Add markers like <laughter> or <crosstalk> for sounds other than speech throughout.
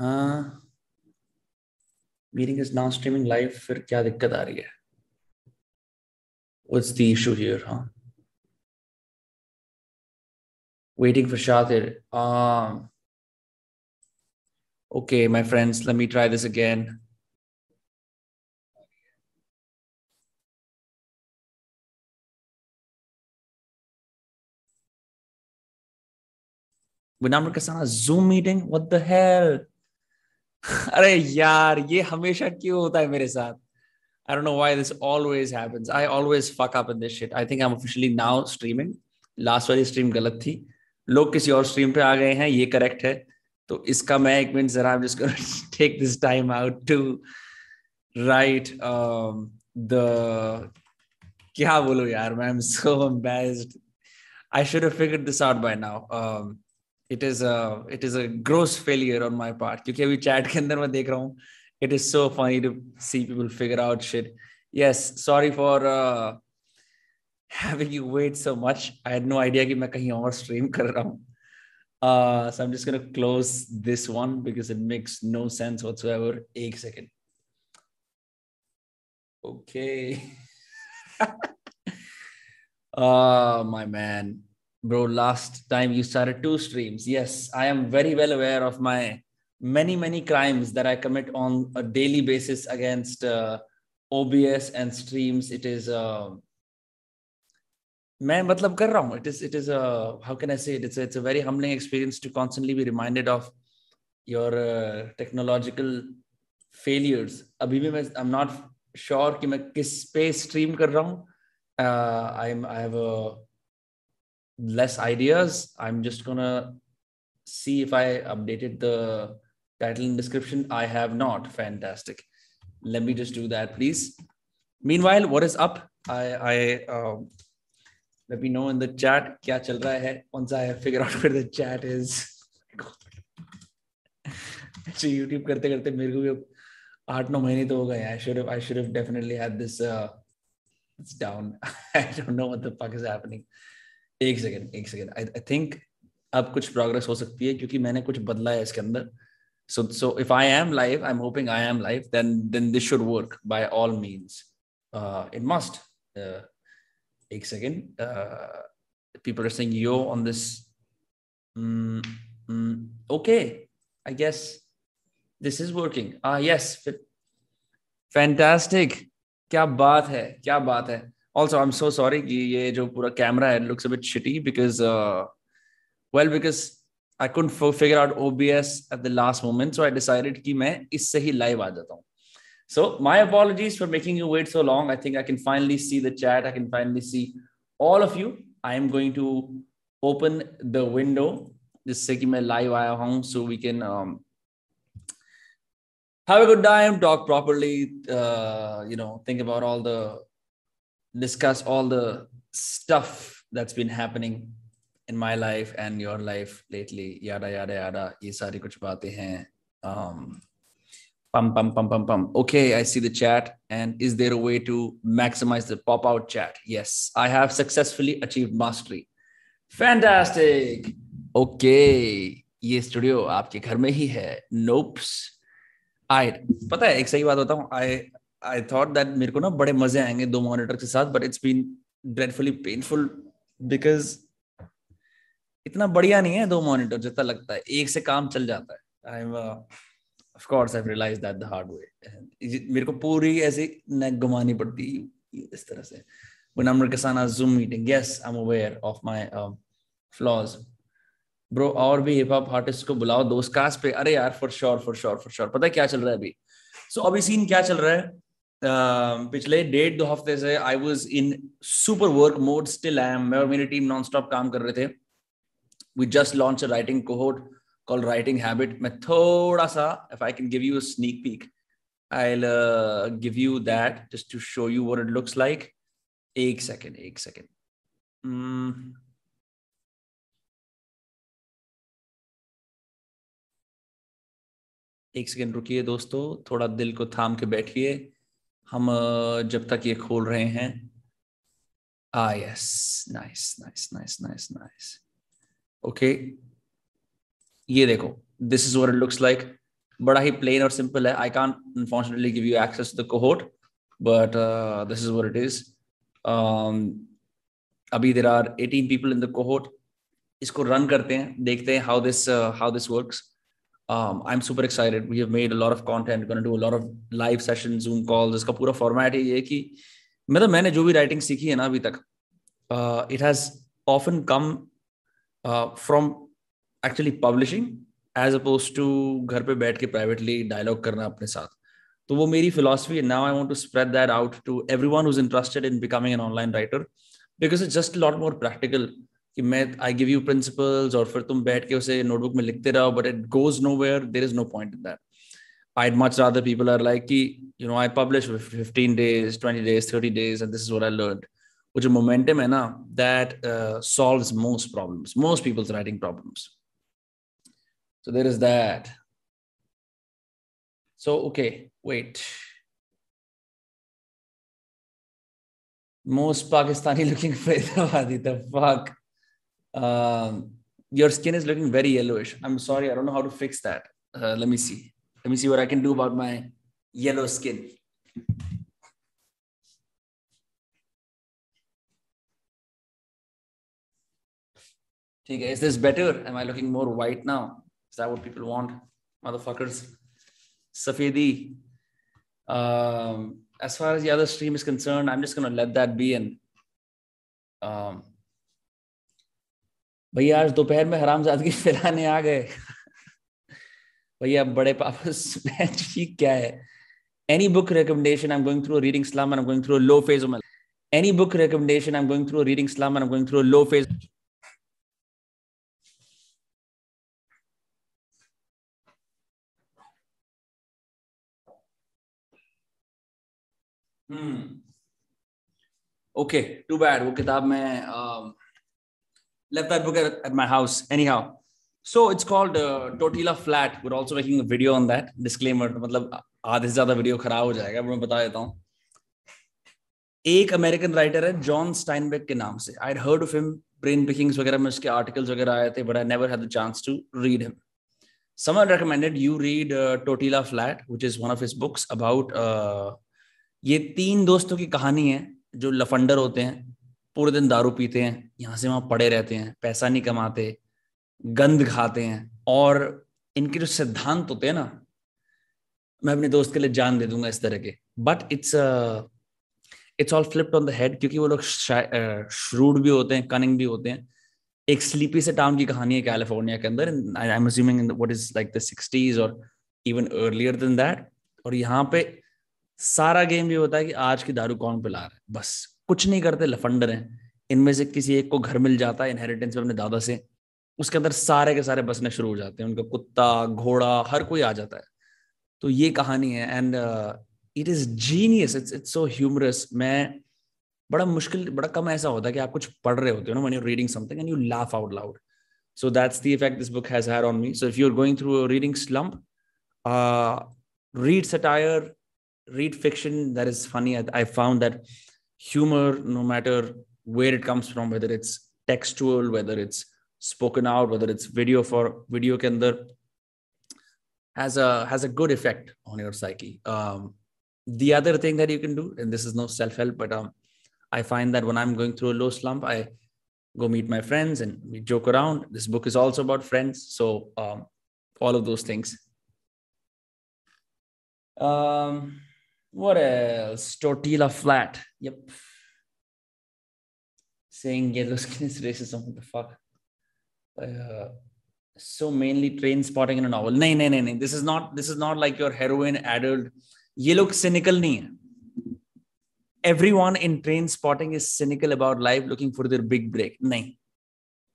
हाँ meeting is now streaming live फिर क्या दिक्कत आ रही है What's the issue here, huh? Waiting for Shatir. Um, okay, my friends, let me try this again. Vinamra Kasana Zoom meeting? What the hell? अरे यार ये हमेशा क्यों होता है मेरे साथ I don't know why this always happens. I always fuck up in this shit. I think I'm officially now streaming. Last वाली stream गलत थी लोग किसी और stream पे आ गए हैं ये correct है तो इसका मैं एक मिनट जरा I'm just gonna take this time out to write um, the क्या बोलो यार मैं I'm so embarrassed. I should have figured this out by now. Um, it is a it is a gross failure on my part क्योंकि अभी chat के अंदर मैं देख रहा हूँ it is so funny to see people figure out shit. Yes, sorry for uh, having you wait so much. I had no idea कि मैं कहीं और stream कर रहा हूँ. Uh, so I'm just gonna close this one because it makes no sense whatsoever. एक second. Okay. oh <laughs> my man, bro. Last time you started two streams. Yes, I am very well aware of my many many crimes that i commit on a daily basis against uh, obs and streams it is uh, मैं मतलब कर रहा हूँ it is it is a how can I say it it's a, it's a very humbling experience to constantly be reminded of your uh, technological failures अभी भी मैं I'm not sure कि मैं किस पे stream कर रहा हूँ uh, I'm I have a less ideas I'm just gonna see if I updated the title and description i have not fantastic let me just do that please meanwhile what is up i i uh, let me know in the chat kya chal raha hai once i have figured out <laughs> where the chat is अच्छा YouTube करते करते मेरे को भी आठ नौ महीने तो हो गए I should I should have definitely had this it's down I don't know what the fuck is happening एक सेकेंड एक सेकेंड आई आई थिंक अब कुछ प्रोग्रेस हो सकती है क्योंकि मैंने कुछ बदला है इसके अंदर. So so if I am live I am hoping I am live then then this should work by all means it must एक second people are saying yo on this okay I guess this is working yes fantastic क्या बात है, क्या बात है. also i'm so sorry कि ये जो पूरा कैमरा है looks a bit shitty because uh, well because I couldn't figure out OBS at the last moment, so I decided कि मैं इससे ही live आ जाता हूँ. So my apologies for making you wait so long. I think I can finally see the chat. I can finally see all of you. I am going to open the window जिससे कि मैं live आया हूँ, so we can um, have a good time, talk properly, uh, you know, think about all the, discuss all the stuff that's been happening in my life and your life lately yada yada yada ye sari kuch baatein hain um pum pum pum pum pum okay i see the chat and is there a way to maximize the pop out chat yes i have successfully achieved mastery fantastic okay ये studio आपके घर में ही है nopes आई पता है एक सही बात बताऊं आई आई थॉट दैट मेरे को ना बड़े मज़े आएँगे दो मॉनिटर के साथ but it's been dreadfully painful because इतना बढ़िया नहीं है दो मॉनिटर जितना लगता है। एक से काम चल जाता है। I am of course I realise that the hard way मेरे को पूरी ऐसी नेक घुमानी पड़ती इस तरह से। When I'm Kasana Zoom meeting. Yes, I'm aware of my um, flaws. Bro और भी हिप हॉप आर्टिस्ट को बुलाओ दोस्त कास पे अरे यार for sure for sure for sure पता है क्या चल रहा है अभी? सो so, अभी सीन क्या चल रहा है? Um, पिछले डेढ़ दो हफ़्ते से I was in super work mode still I am मैं और मेरी टीम नॉन स्टॉप काम कर रहे थे। We just launch a writing cohort call writing habit मैं थोड़ा सा if I can give you sneak peek I give you that just to show you what it looks like एक second एक second hmm. एक second रुकिए दोस्तों, थोड़ा दिल को थाम के बैठिए। हम जब तक ये खोल रहे हैं। आ yes nice nice nice nice nice okay ये देखो this is what it looks like बड़ा ही प्लेन और सिंपल है। I can't unfortunately give you access to the cohort but this is what it is अभी there are 18 people in the cohort इसको run करते हैं, देखते हैं how this how this works um, I'm super excited. We have made a lot of content. We're going to do a lot of live sessions, Zoom calls. इसका पूरा format है ये कि मतलब मैंने जो भी writing सीखी है ना अभी तक uh, it has often come uh, from actually publishing as opposed to घर पे बैठ के privately dialogue करना अपने साथ तो वो मेरी philosophy है now I want to spread that out to everyone who's interested in becoming an online writer because it's just a lot more practical कि मैं आई गिव यू प्रिंसिपल्स और फिर तुम बैठ के उसे नोटबुक में लिखते रहो but it goes nowhere there is no point in that I'd much rather people are like, you know, I publish for 15 days, 20 days, 30 days, and this is what I learned. Which momentum hai that uh, solves most problems, most people's writing problems. So there is that. So, okay, wait. Most Pakistani <laughs> looking for the fuck. Um, your skin is looking very yellowish. I'm sorry, I don't know how to fix that. Uh, let me see. Let me see what I can do about my yellow skin. Is this better? Am I looking more white now? Is that what people want? Motherfuckers. Safedi. Um, as far as the other stream is concerned, I'm just going to let that be and um, भैया आज दोपहर में हराम जादगी फैलाने आ गए भैया बड़े पापा क्या है any book recommendation i'm going through a reading slum and i'm going through a low phase of my life any book recommendation i'm going through a reading slum and i'm going through a low phase hmm okay too bad वो किताब में um, left that book at, at my house. Anyhow, so it's called uh, Tortilla Flat. We're also making a video on that. Disclaimer, मतलब आधे से ज़्यादा video खराब हो जाएगा मैं बता देता हूँ एक अमेरिकन राइटर है जॉन स्टाइनबेक के नाम से I heard of him Brain Pickings वगैरह में उसके आर्टिकल्स वगैरह आए थे but I never had the chance to read him someone recommended you read uh, Tortilla Flat which is one of his books about uh, ये तीन दोस्तों की कहानी है जो लफंडर होते हैं पूरे दिन दारू पीते हैं, यहाँ से वहाँ पड़े रहते हैं, पैसा नहीं कमाते गंद खाते हैं और इनके जो सिद्धांत होते हैं ना, मैं अपने दोस्त के लिए जान दे दूँगा इस तरह के। But it's it's all flipped on the head क्योंकि वो लोग श्रूड भी होते हैं कनिंग भी होते हैं। एक स्लीपी से टाउन की कहानी है कैलिफ़ोर्निया के अंदर। I am assuming what is like the sixties और इवन अर्लियर देन दैट और यहाँ पे सारा गेम ये होता है कि आज की दारू कौन पिला रहा है? बस। कुछ नहीं करते लफंडर हैं। इनमें से किसी एक को घर मिल जाता है इनहेरिटेंस में अपने दादा से। उसके अंदर सारे के सारे बसने शुरू हो जाते हैं। उनका कुत्ता घोड़ा हर कोई आ जाता है। तो ये कहानी है and it is genius it's it's so humorous मैं बड़ा मुश्किल बड़ा कम ऐसा होता है कि आप कुछ पढ़ रहे होते हो ना when you reading something and you laugh out loud so effect this book has had on me. So if you're going through a reading slump uh, read satire read fiction that is funny. I, I found that humor, no matter where it comes from, whether it's textual, whether it's spoken out, whether it's video for video ke has a has a good effect on your psyche. Um, the other thing that you can do, and this is no self help, but um, I find that when I'm going through a low slump, I go meet my friends and we joke around. This book is also about friends, so um, all of those things. Um, what else? Tortilla flat. Yep. Saying yellow skin is racism. <laughs> What the fuck? Uh, so mainly Trainspotting in a novel. No, no, no, no. This is not. This is not like your heroine adult. ये लोग cynical नहीं है. Everyone in Trainspotting is cynical about life, looking for their big break. नहीं.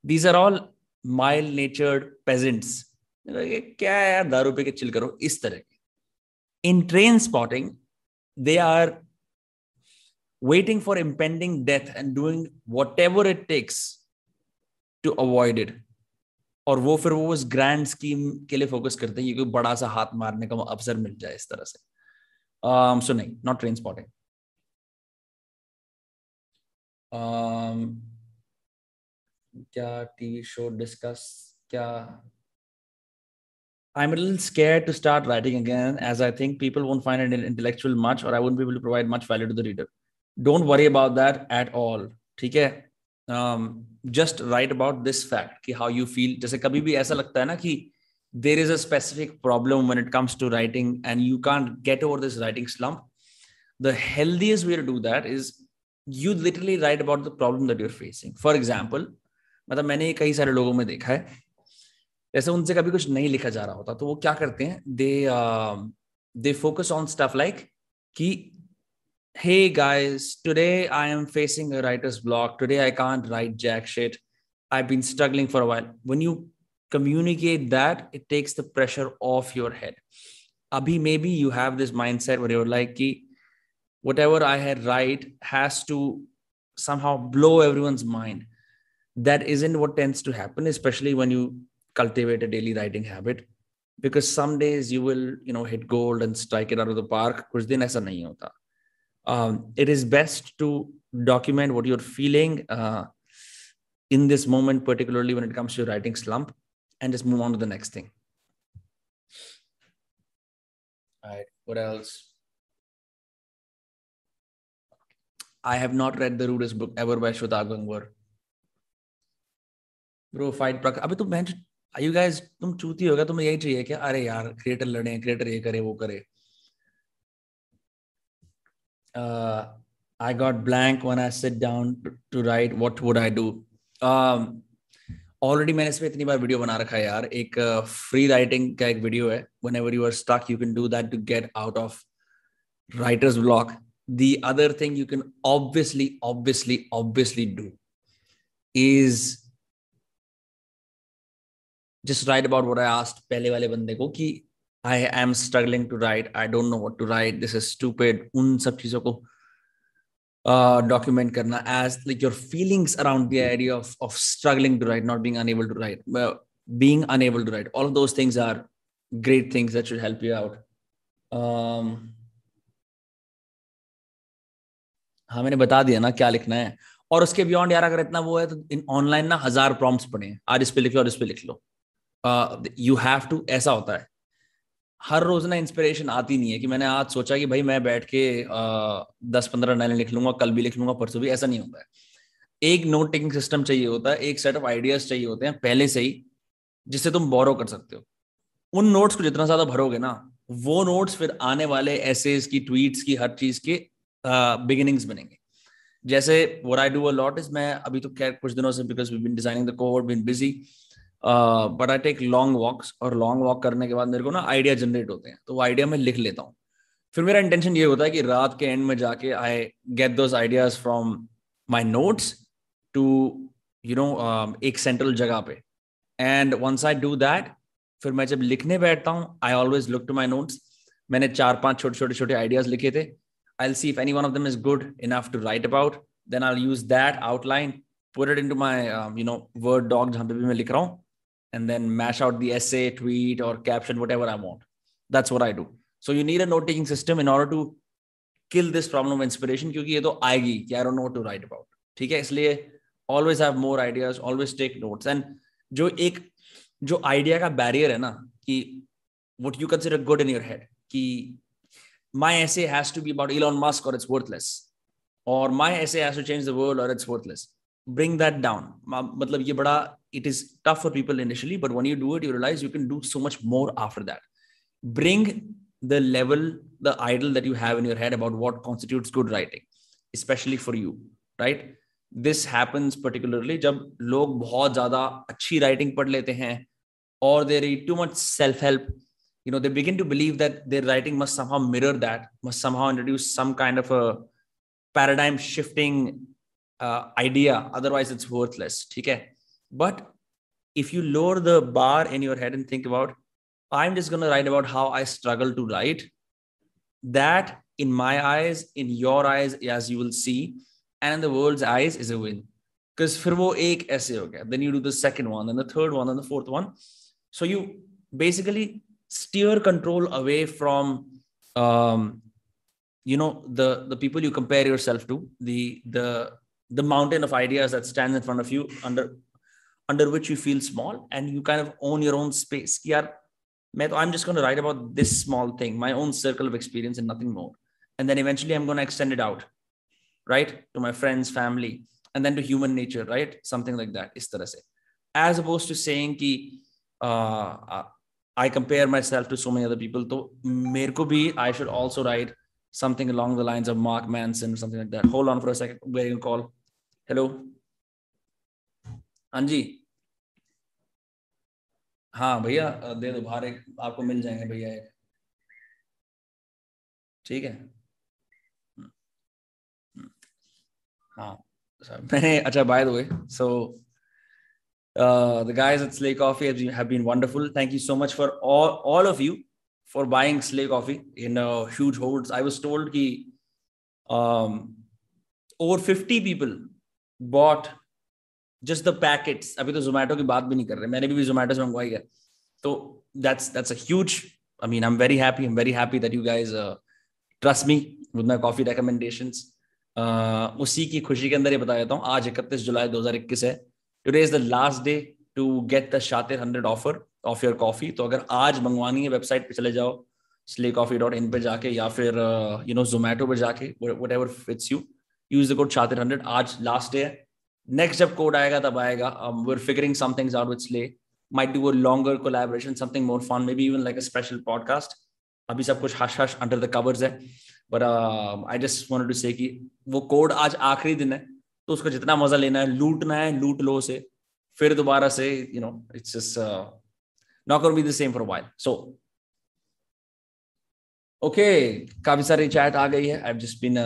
These are all mild-natured peasants. क्या है यार दारू पे के चिल करो इस तरह के. In Trainspotting, they are waiting for impending death and doing whatever it takes to avoid it. और वो फिर वो उस ग्रैंड स्कीम के लिए फोकस करते हैं क्योंकि बड़ा सा हाथ मारने का अवसर मिल जाए इस तरह से। Um, so नहीं नॉट ट्रेन स्पॉटिंग क्या टीवी शो डिस्कस क्या I'm a little scared to start writing again, as I think people won't find it intellectual much, or I wouldn't be able to provide much value to the reader. Don't worry about that at all. Okay. Um, just write about this fact कि how you feel. जैसे कभी भी ऐसा लगता है ना कि there is a specific problem when it comes to writing and you can't get over this writing slump. The healthiest way to do that is you literally write about the problem that you're facing. For example, मतलब मैंने कई सारे लोगों में देखा है जैसे उनसे कभी कुछ नहीं लिखा जा रहा होता तो वो क्या करते हैं they they focus on stuff like कि hey guys today I am facing a writer's block today I can't write jack shit I been struggling for while when you communicate that it takes the pressure off your head अभी maybe you have this mindset where like कि whatever I have write has to somehow blow everyone mind that is in what tends to happen specially when you cultivate a daily writing habit because some days you will you know hit gold and strike it out of the park. kuch din aisa nahi hota um, it is best to document what you're feeling uh, in this moment particularly when it comes to your writing slump and just move on to the next thing. All right what else? I have not read the rudest book ever by shweta gangwar. Bro fight prak abhi tu you guys तुम चूती हो गया तुम्हें यही चाहिए क्या अरे यार क्रिएटर लड़े क्रिएटर ये करे वो करे. I got blank when I sit down to write what would I do already मैंने इस पे इतनी बार वीडियो बना रखा है यार। एक फ्री uh, राइटिंग का एक वीडियो है। Whenever you are stuck you can do that to get out of writer's block the other thing you can obviously obviously obviously do is just write about what I asked पहले वाले बंदे को कि I am struggling to write. I don't know what to write. This is stupid. उन सब चीज़ों को document करना your feelings around the idea of of struggling to write, not being unable to write, well, being unable to write. All of those things are great things that should help you out. Um, हाँ मैंने बता दिया ना क्या लिखना है और उसके बियॉन्ड यार अगर इतना वो है तो इन ऑनलाइन ना हज़ार प्रॉम्प्ट्स पढ़े आज इस पे लिख लो और इस पे लिख लो यू हैव टू ऐसा होता है। हर रोज ना इंस्पिरेशन आती नहीं है कि मैंने आज सोचा कि भाई मैं बैठ के दस पंद्रह लाइन लिख लूँगा, कल भी लिख लूँगा, परसों भी, ऐसा नहीं होता है। एक नोट टेकिंग सिस्टम चाहिए होता है, एक सेट ऑफ़ आइडियाज़ चाहिए होते हैं, पहले से ही, जिससे तुम बोरो कर सकते हो। उन नोट्स को जितना ज़्यादा भरोगे ना, वो नोट्स फिर आने वाले एसेज की ट्वीट्स की, हर चीज़ के बिगिनिंग्स बनेंगे। जैसे what I do a lot is मैं अभी तो खैर कुछ दिनों से because we been designing the code been busy but I take long walks और लॉन्ग वॉक करने के बाद मेरे को ना आइडिया जनरेट होते हैं तो वो आइडिया मैं लिख लेता हूँ। फिर मेरा इंटेंशन ये होता है कि रात के एंड में जाके I get those ideas from my notes to you know एक सेंट्रल जगह पे। And once I do that फिर मैं जब लिखने बैठता हूँ I always look to my notes मैंने चार पाँच छोटे छोटे छोटे आइडियाज़ लिखे थे। I see if any one of them is good enough to write about then I use that outline put into my you know word doc जहाँ पे भी मैं लिख रहा हूँ। and then mash out the essay, tweet, or caption, whatever I want. That's what I do. So you need a note taking system in order to kill this problem of inspiration क्योंकि ये तो आएगी कि I don't know what to write about. ठीक है इसलिए always have more ideas, always take notes. And जो एक जो idea का barrier है ना कि what you consider good in your head कि my essay has to be about Elon Musk or it's worthless or my essay has to change the world or it's worthless. Bring that down. मतलब ये बड़ा it is tough for people initially but when you do it you realize you can do so much more after that bring the level the idol that you have in your head about what constitutes good writing especially for you right this happens particularly जब लोग बहुत ज्यादा अच्छी writing पढ़ लेते हैं or they read too much self help you know they begin to believe that their writing must somehow mirror that must somehow introduce some kind of a paradigm shifting uh, idea otherwise it's worthless okay but if you lower the bar in your head and think about, I'm just going to write about how I struggle to write, that in my eyes, in your eyes, as you will see, and in the world's eyes, is a win. Because फिर वो एक ऐसे हो गया then you do the second one and the third one and the fourth one so you basically steer control away from um, you know the the people you compare yourself to the the the mountain of ideas that stands in front of you under under which you feel small and you kind of own your own space. Yeah i'm just going to write about this small thing my own circle of experience and nothing more. And then eventually i'm going to extend it out right to my friends family and then to human nature right? Something like that is se as opposed to saying ki uh, uh, i compare myself to so many other people to mere bhi i should also write something along the lines of mark manson something like that. Hold on for a second waiting call. Hello हाँ जी। हाँ भैया दे दो, बाहर एक आपको मिल जाएँगे भैया एक। ठीक है। हाँ <laughs> मैंने अच्छा by the so the guys at Slay Coffee have been wonderful thank you so much for all of you for buying Slay Coffee in huge holds I was told कि over fifty people bought just the packets. अभी तो जोमेटो की बात भी नहीं कर रहे। मैंने भी जोमेटो से मंगवाई है। तो a huge I mean I'm very happy I'm very happy that you guys uh, trust me with my coffee recommendations. Uh, उसी की खुशी के अंदर ये बता देता हूँ आज 31 जुलाई 2021 है। Today is the last day to get the Shatir hundred offer of your coffee तो अगर आज मंगवानी है वेबसाइट पे चले जाओ स्ले कॉफ़ी डॉट इन पर जाके या फिर यू नो जोमेटो पर जाके whatever fits you use the code Shatir hundred. आज लास्ट डे नेक्स्ट जब कोड आएगा, तब आएगा। We figuring something out with Slay might do a longer collaboration, something more fun, maybe even like a special podcast अभी सब कुछ hush hush under the covers है। But I just wanted to say कि वो code आज आखिरी दिन है। तो उसका जितना मज़ा लेना है, लूटना है, लूट लो से फिर दोबारा से you know it's just not going be the same for while so okay काफ़ी सारी चैट आ गई है। I just been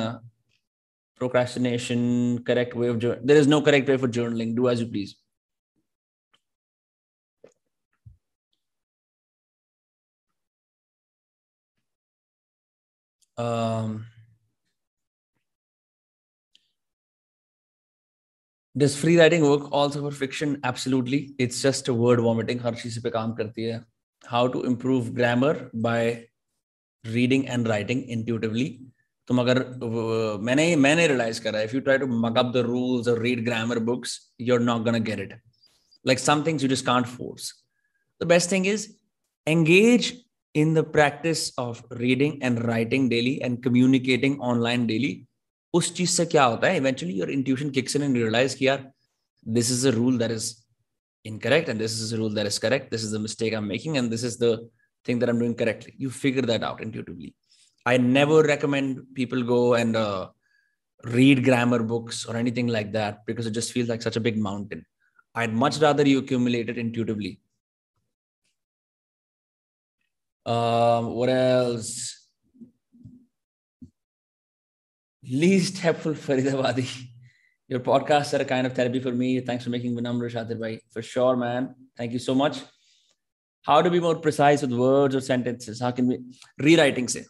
procrastination correct way of there is no correct way for journaling do as you please um Does free writing work also for fiction? Absolutely. It's just a word vomiting. हर चीज पे काम करती है. How to improve grammar by reading and writing intuitively. तुम अगर मैंने मैंने रियलाइज़ करा if you try to mug up the rules or read grammar books, you're not gonna get it. Like some things you just can't force. The best thing is engage in the practice of reading and writing daily and communicating online daily उस चीज़ से क्या होता है eventually your intuition kicks in and realise कि यार this is a rule that is incorrect and this is a rule that is correct this is the mistake i'm making and this is the thing that i'm doing correctly you figure that out intuitively i never recommend people go and uh, read grammar books or anything like that because it just feels like such a big mountain i'd much rather you accumulate it intuitively um, what else least helpful <laughs> Faridabadi. Your podcasts are a kind of therapy for me. Thanks for making number, Shatir. For sure, man. Thank you so much. How to be more precise with words or sentences? How can we rewriting say?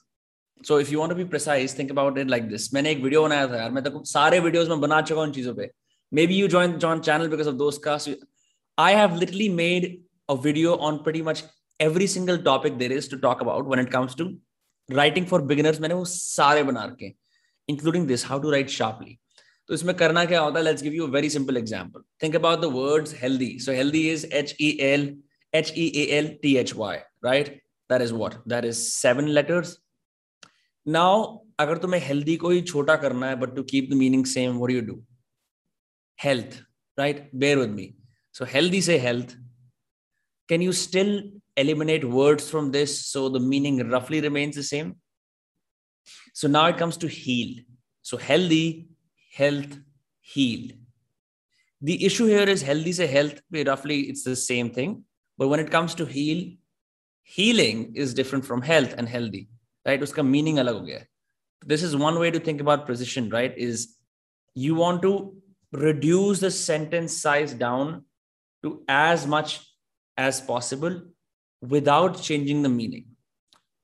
So if you want to be precise, think about it like this. मैंने एक video बनाया था यार मैं तो सारे videos में बना चुका हूँ चीजों पे maybe you joined John channel because of those casts. I have literally made a video on pretty much every single topic there is to talk about when it comes to writing for beginners. मैंने वो सारे बना रखे including this, how to write sharply. तो इसमें करना क्या होता है let's give you very simple example think about the words healthy so healthy is H E L H E A L T H Y right that is what that is seven letters now अगर तुम्हें healthy को ही छोटा करना है but to keep the meaning same what you do health right bear with me so healthy से health can you still eliminate words from this so the meaning roughly remains the same So now it comes to heal. So healthy, health, heal. The issue here is healthy say health, roughly it's the same thing. But when it comes to heal, healing is different from health and healthy, right उसका meaning अलग हो गया this is one way to think about precision right is you want to reduce the sentence size down to as much as possible without changing the meaning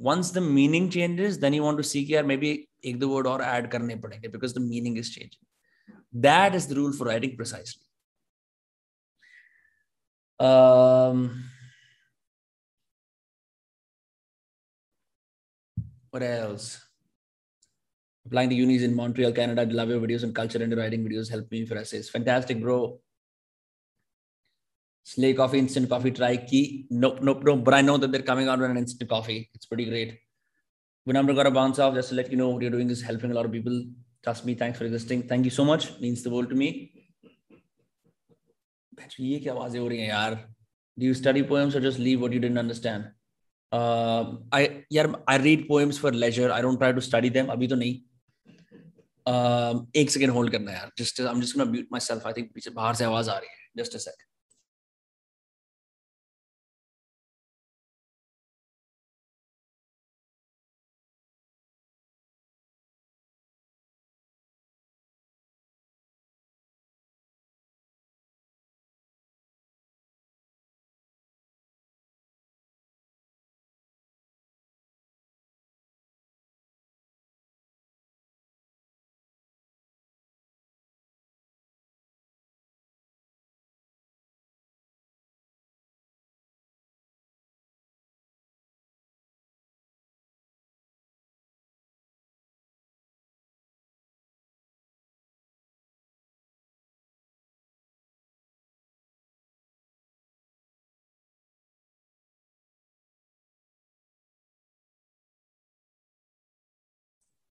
once the meaning changes then you want to see care maybe एक दो word और add करने पड़ेंगे because the meaning is change that is the rule for writing precisely what else applying the unis in montreal canada I love your videos and culture and writing videos help me for essays fantastic bro Slay Coffee instant coffee try key. Nope, nope, nope. But I know that they're coming out with an instant coffee. It's pretty great. When I'm gonna bounce off, just to let you know what you're doing is helping a lot of people. Trust me, thanks for existing. Thank you so much. Means the world to me. ये क्या आवाजें हो रही हैं यार? Do you study poems or just leave what you didn't understand? एक second hold करना यार. Just I am just gonna myself I think पीछे बाहर से आवाज़ आ रही है. Just a sec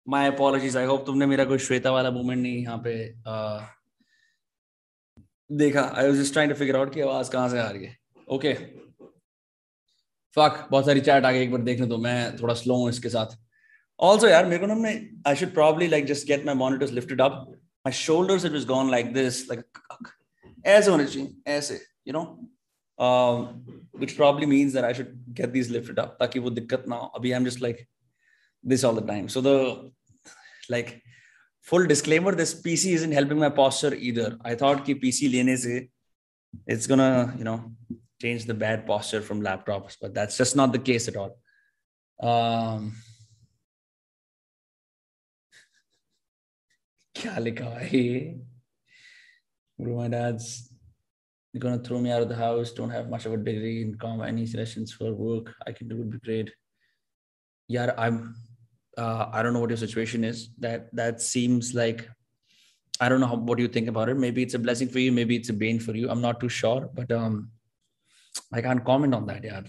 my apologies I hope तुमने मेरा कोई श्वेता वाला मूवमेंट नहीं यहाँ पे देखा। I was just trying to figure out कि आवाज़ कहाँ से आ रही है। ओके फक बहुत सारी चैट आ गई, एक बार देखने दो मैं थोड़ा स्लो हूँ इसके साथ। ऑल्सो यार, मेरे को ना मैं I should probably like just get my monitors lifted up my shoulders it was gone like this like ऐसे होने चाहिए, ऐसे you know which probably means that I should get these lifted up ताकि वो दिक्कत ना हो। अभी I'm just like, this all the time. So the like full disclaimer this pc isn't helping my posture either i thought ki pc lene se it's gonna you know change the bad posture from laptops but that's just not the case at all um Bro, my dad's gonna throw me out of the house. Don't have much of a degree in com. Any suggestions for work I can do would be great. Yeah, I'm uh, I don't know what your situation is. That that seems like I don't know how, what do you think about it. Maybe it's a blessing for you. Maybe it's a bane for you. I'm not too sure, but um, I can't comment on that. Yeah,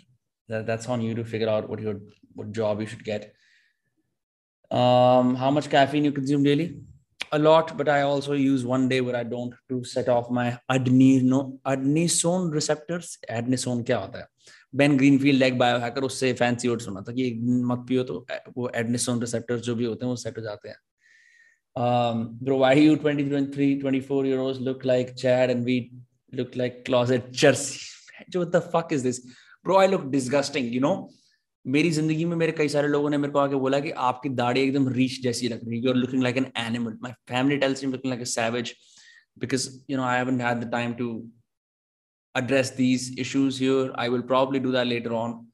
that, that's on you to figure out what your what job you should get. Um, how much caffeine you consume daily? A lot, but I also use one day where I don't to set off my adenosine adenosine receptors. Adenosine क्या होता है? Ben greenfield leg बायोहैकर उससे fancy word सुना था कि मत पियो तो वो एडनिसोन रिसेप्टर्स जो भी होते हैं, वो सेट हो जाते हैं। Um bro, why you 23 24 year olds look like chad and we look like closet jersey? What the fuck is this? Bro, i look disgusting, you know? मेरी ज़िंदगी में मेरे कई सारे लोगों ने मेरे को आके बोला कि आपकी दाढ़ी एकदम रीच जैसी लग रही है। You are looking like an animal my family tells me looking like a savage because, you know, i haven't had the time to address these issues here. I will probably do that later on.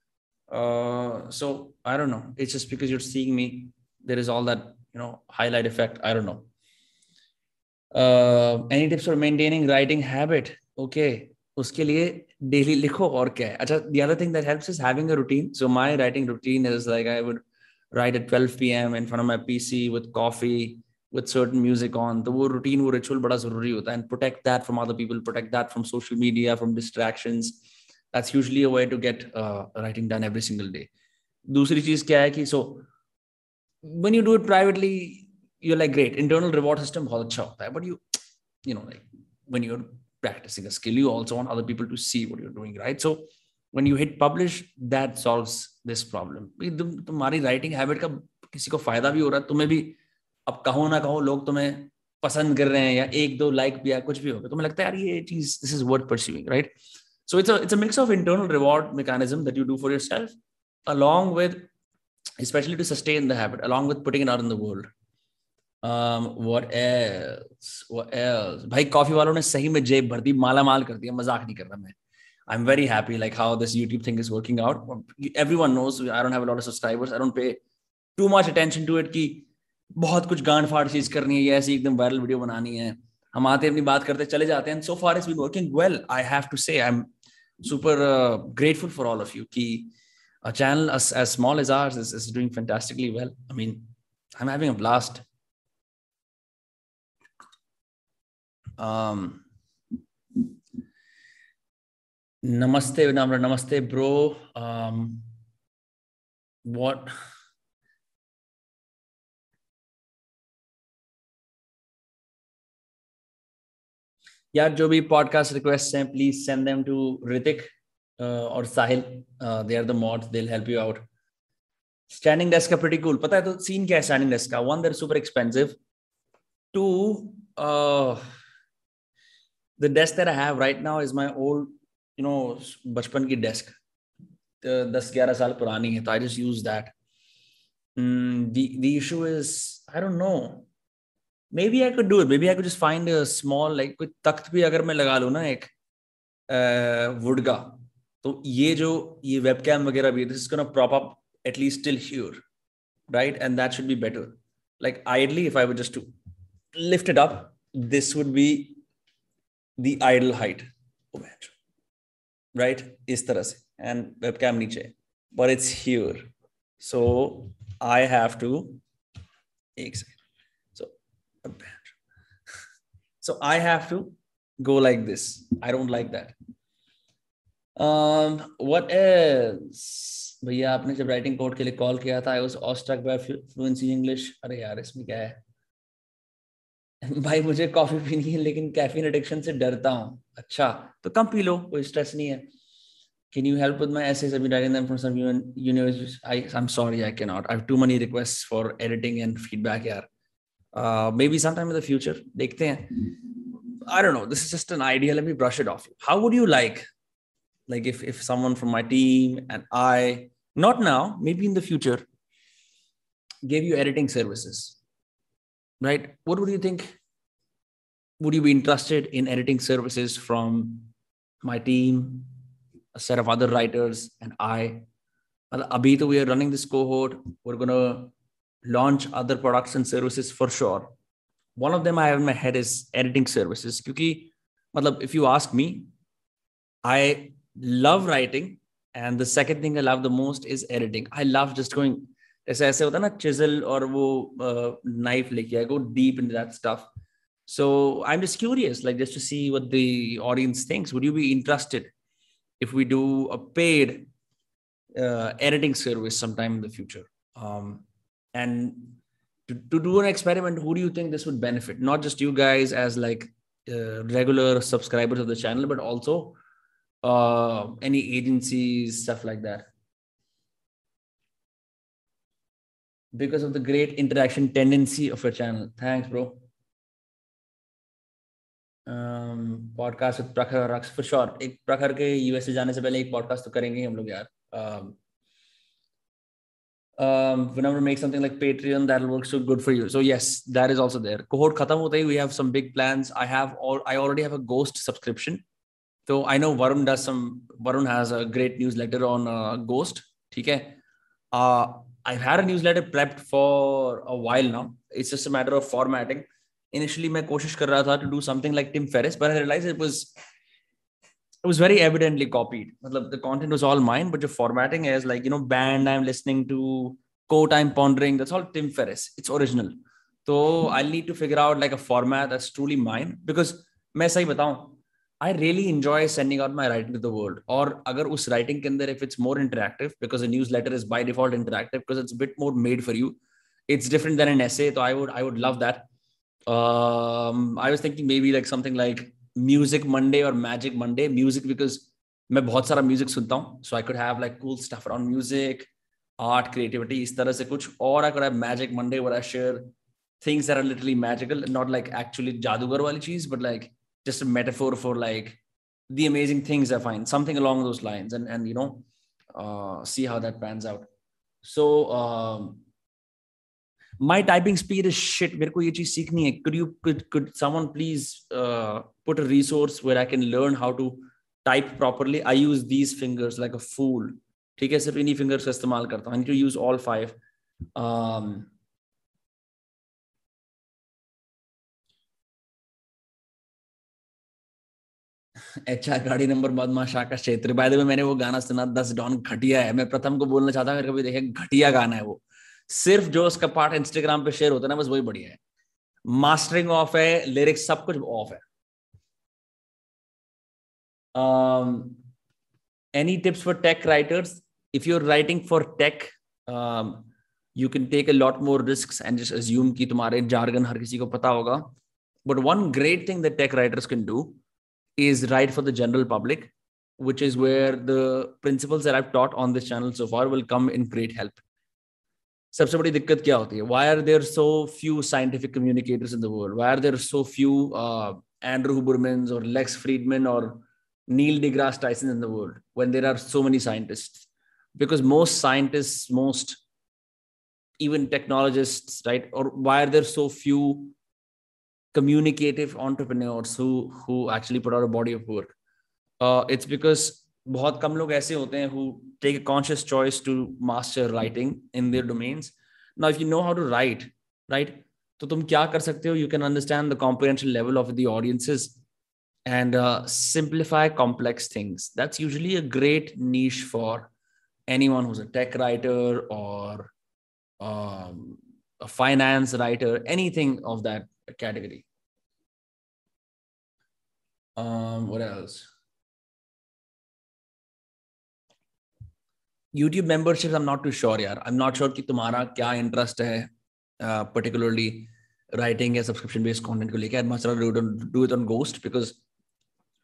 Uh, so I don't know. It's just because you're seeing me, there is all that you know highlight effect. I don't know. Uh, any tips for maintaining writing habit? Okay, उसके लिए daily लिखो और क्या है अच्छा the other thing that helps is having a routine so my writing routine is like I would write at 12 p.m. in front of my PC with coffee with certain music on तो वो routine वो ritual बड़ा जरूरी होता है and protect that from other people protect that from social media from distractions that's usually a way to get uh, writing done every single day दूसरी चीज क्या है कि so when you do it privately you're like great internal reward system बहुत अच्छा होता है but you you know like when you're practicing a skill you also want other people to see what you're doing right so when you hit publish that solves this problem तुम्हारी writing habit का किसी को फायदा भी हो रहा है तुम्हें भी अब कहो ना कहो लोग तुम्हें पसंद कर रहे हैं या एक दो लाइक भी या कुछ भी होगा तुम्हें लगता है यार ये चीज़ this is worth pursuing right it's a it's a mix of internal reward mechanism that you do for yourself along with especially to sustain the habit along with putting it out in the world um what else what else भाई coffee वालों ने सही में जेब भर दी माला माल कर दिया मज़ाक नहीं कर रहा मैं I'm very happy like how this YouTube thing is working out. Everyone knows I don't have a lot of subscribers. I don't pay too much attention to it. कि बहुत कुछ गांड फाड़ चीज़ करनी है या ऐसी एकदम वायरल वीडियो बनानी है हम आते अपनी बात करते चले जाते हैं so far is been working well I have to say I am uh, grateful for all of you ki a channel as, as small as ours is, is doing fantastically well i mean i'm having a blast um Namaste. Namaste, bro. Um, what? यार, जो भी podcast request हैं please send them to Hrithik और Sahil they are the mods they help you out standing desk का pretty cool पता है तो scene क्या है स्टैंडिंग डेस्क का? One there super expensive too the desk that I have right now is my old you know बचपन की desk दस ग्यारह साल पुरानी है तो I just use that the issue is I don't know maybe I could do it maybe I could just find a small like कोई तख्त भी अगर मैं लगा लूँ ना एक वुड का तो ये जो ये वेबकैम वगैरह भी this is gonna prop up at least till here right and that should be better like ideally if i were just to lift it up this would be the idle height right is tarah se and webcam niche but it's here so i have to एक so I have to go like this. I don't like that. Um, what else? भैया आपने जब writing code के लिए call किया था I awestruck by fluency English अरे यार इसमें क्या है भाई मुझे कॉफ़ी पीनी है लेकिन कैफीन एडिक्शन से डरता हूँ अच्छा तो कम पी लो कोई स्ट्रेस नहीं है can you help with my essays i've been writing them for some universities I, i'm sorry i cannot i have too many requests for editing and feedback here uh, maybe sometime in the future dekhte hain. I don't know. This is just an idea. Let me brush it off. How would you like like if if someone from my team and i not now maybe in the future gave you editing services right? What would you think? Would you be interested in editing services from my team a set of other writers and i? Abhi we are running this cohort. We're going to launch other products and services for sure. One of them I have in my head is editing services. Because, if you ask me, I love writing. And the second thing I love the most is editing. I love just going, ऐसे ऐसे होता है ना chisel और वो knife लेके go deep into that stuff. So I'm just curious, like just to see what the audience thinks. Would you be interested if we do a paid uh, editing service sometime in the future? Um, and to, to do an experiment who do you think this would benefit not just you guys as like uh, regular subscribers of the channel but also uh, any agencies stuff like that because of the great interaction tendency of your channel thanks bro um podcast with prakhar raks for sure एक प्रखर के USA जाने से पहले एक podcast तो करेंगे हम लोग यार um, um, whenever make something like Patreon, that'll work so good for you. So yes, that is also there. Cohort khatam hote we have some big plans. I have all I already have a ghost subscription. So I know Varun does some Varun has a great newsletter on uh, ghost. Okay. Uh, I've had a newsletter prepped for a while now. It's just a matter of formatting. Initially, kar raha tha to do something like Tim Ferriss, but I realized it was it was very evidently copied. The content was all mine, but the formatting is like, you know, band I'm listening to, quote I'm pondering. That's all Tim Ferriss. It's original. So I'll need to figure out like a format that's truly mine because मैं सही बताऊं I really enjoy sending out my writing to the world. और अगर उस writing के अंदर if it's more interactive because a newsletter is by default interactive because it's a bit more made for you. It's different than an essay. So I would I would love that. Um, I was thinking maybe like something like music Monday और magic Monday music because मैं बहुत सारा music सुनता हूँ so I could have like cool stuff around music art creativity इस तरह से कुछ और I could have magic Monday where I share things that are literally magical not like actually jadugar wali cheese but like just a metaphor for like the amazing things i find something along those lines and and you know uh, see how that my typing speed is shit मेरे को ये चीज़ सीखनी है. Could you could someone please put a resource where I can learn how to type properly I use these fingers like a fool ठीक है? सिर्फ़ इन्हीं फिंगर्स का इस्तेमाल करता हूँ. यूज़ ऑल फाइव अच्छा गाड़ी नंबर बदमाश आकाश क्षेत्र बाय द वे मैंने वो गाना सुना, दस डॉन घटिया है। मैं प्रथम को बोलना चाहता हूँ कभी देखे, घटिया गाना है वो। सिर्फ़ जो उसका पार्ट इंस्टाग्राम पे शेयर होता है ना, बस वही बढ़िया है। मास्टरिंग ऑफ़ है लिरिक्स सब कुछ ऑफ़ है। Any tips for tech writers if you are writing for tech you can take a lot more risk and just assume की तुम्हारे जार्गन हर किसी को पता होगा। But one great thing the tech writers can do is write for the general public which is where the principles are I taught on this channel so for will come in great help सबसे बड़ी दिक्कत क्या होती है why are there so few scientific communicators in the world why are there so few Andrew Huberman और Lex Fridman और Neil deGrasse Tyson in the world when there are so many scientists because most scientists most even technologists right or why are there so few communicative entrepreneurs who who actually put out a body of work uh, it's because बहुत कम लोग ऐसे होते हैं who take a conscious choice to master writing in their domains now if you know how to write right तो तुम क्या कर सकते हो? You can understand the competence level of the audiences and simplify complex things that's usually a great niche for anyone who's a tech writer और finance writer any of that category Um, what else? YouTube memberships, I'm not too sure, यार. I'm not sure कि तुम्हारा क्या interest है, uh, particularly writing a subscription-based content को लेके. I'd much rather do it, do it on Ghost because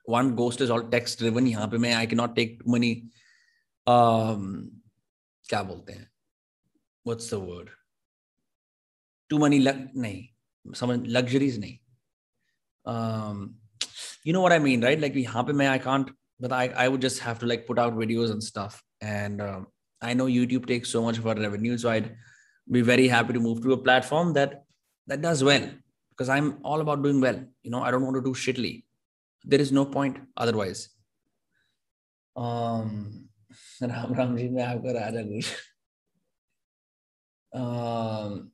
one Ghost is all text-driven. यहाँ पे मैं I cannot take too many um, क्या बोलते हैं? What's the word? Too many नहीं समझ luxuries नहीं. Um, you know what I mean, right? Like यहाँ पे मैं I can't, but I I would just have to like put out videos and stuff and um, i know youtube takes so much of our revenue so i'd be very happy to move to a platform that that does well because i'm all about doing well. You know i don't want to do shittily. There is no point otherwise. Um <laughs> ram ram ji mein aapka raja kuch um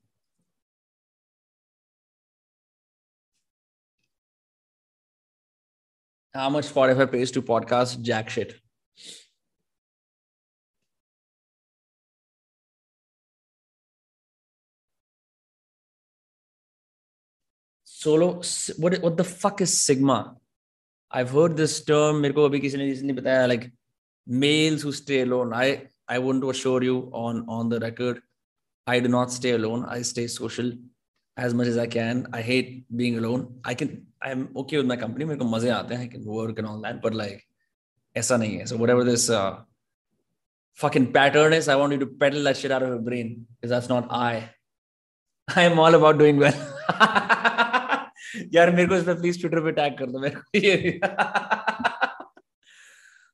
how much Spotify pays to podcast? Jack shit solo what what the fuck is sigma i've heard this term मेरे को अभी किसी ने नहीं बताया like males who stay alone i i want to assure you on on the record i do not stay alone i stay social as much as i can i hate being alone i can i'm okay with my company मेरे को मजे आते हैं i can work and all that but like ऐसा नहीं है so whatever this uh, fucking pattern is i want you to pedal that shit out of your brain because that's not i <laughs> i am all about doing well <laughs> यार मेरे को इस पर please Twitter पे tag कर दो, मेरे को ये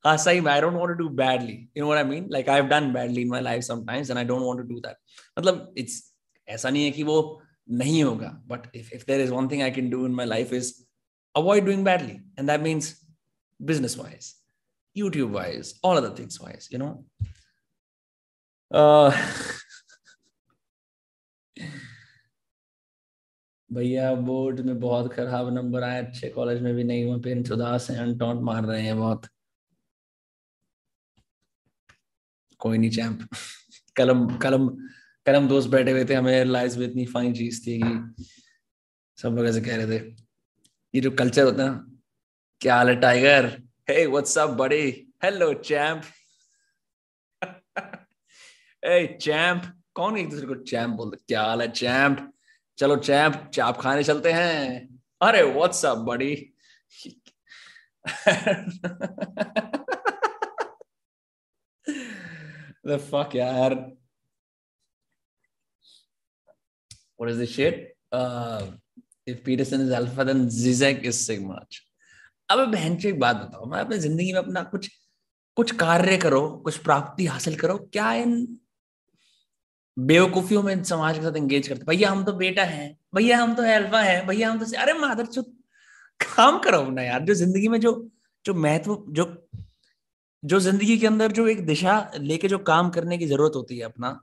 हाँ सही में I don't want to do badly you know what I mean like I have done badly in my life sometimes and I don't want to do that मतलब इट्स ऐसा नहीं है कि वो नहीं होगा but if if there is one thing I can do in my life is avoid doing badly. And that means business wise, youtube wise, all other things wise, you know? भैया board में बहुत खराब number आए, अच्छे college में भी नहीं हुए पेरेंट्स उदास हैं अनटॉन्ट मार रहे हैं बहुत। कोई नहीं चैंप कलम कलम कलम दोस्त बैठे हुए थे, हमें लाइफ में इतनी फाइन चीज़ थी कि सब लोग ऐसे कह रहे थे। ये जो कल्चर होता <laughs> है क्या हाल है टाइगर हे व्हाट्स अप बड़ी हेलो चैंप ए चैंप कौन एक दूसरे को चैंप बोलते क्या हाल है चैंप चलो चैप चाप खाने चलते हैं। अरे व्हाट्स अप बड़ी यार। Uh, अब बहन एक बात बताओ। मैं अपनी ज़िंदगी में अपना कुछ कुछ कार्य करो कुछ प्राप्ति हासिल करो। क्या इन बेवकूफियों में समाज के साथ एंगेज करते भैया हम तो बेटा हैं। भैया हम तो एल्फा हैं। भैया हम तो अरे मादर चुत काम करो ना यार। जो ज़िंदगी में जो जो महत्व जो जो ज़िंदगी के अंदर जो एक दिशा लेके जो काम करने की ज़रूरत होती है अपना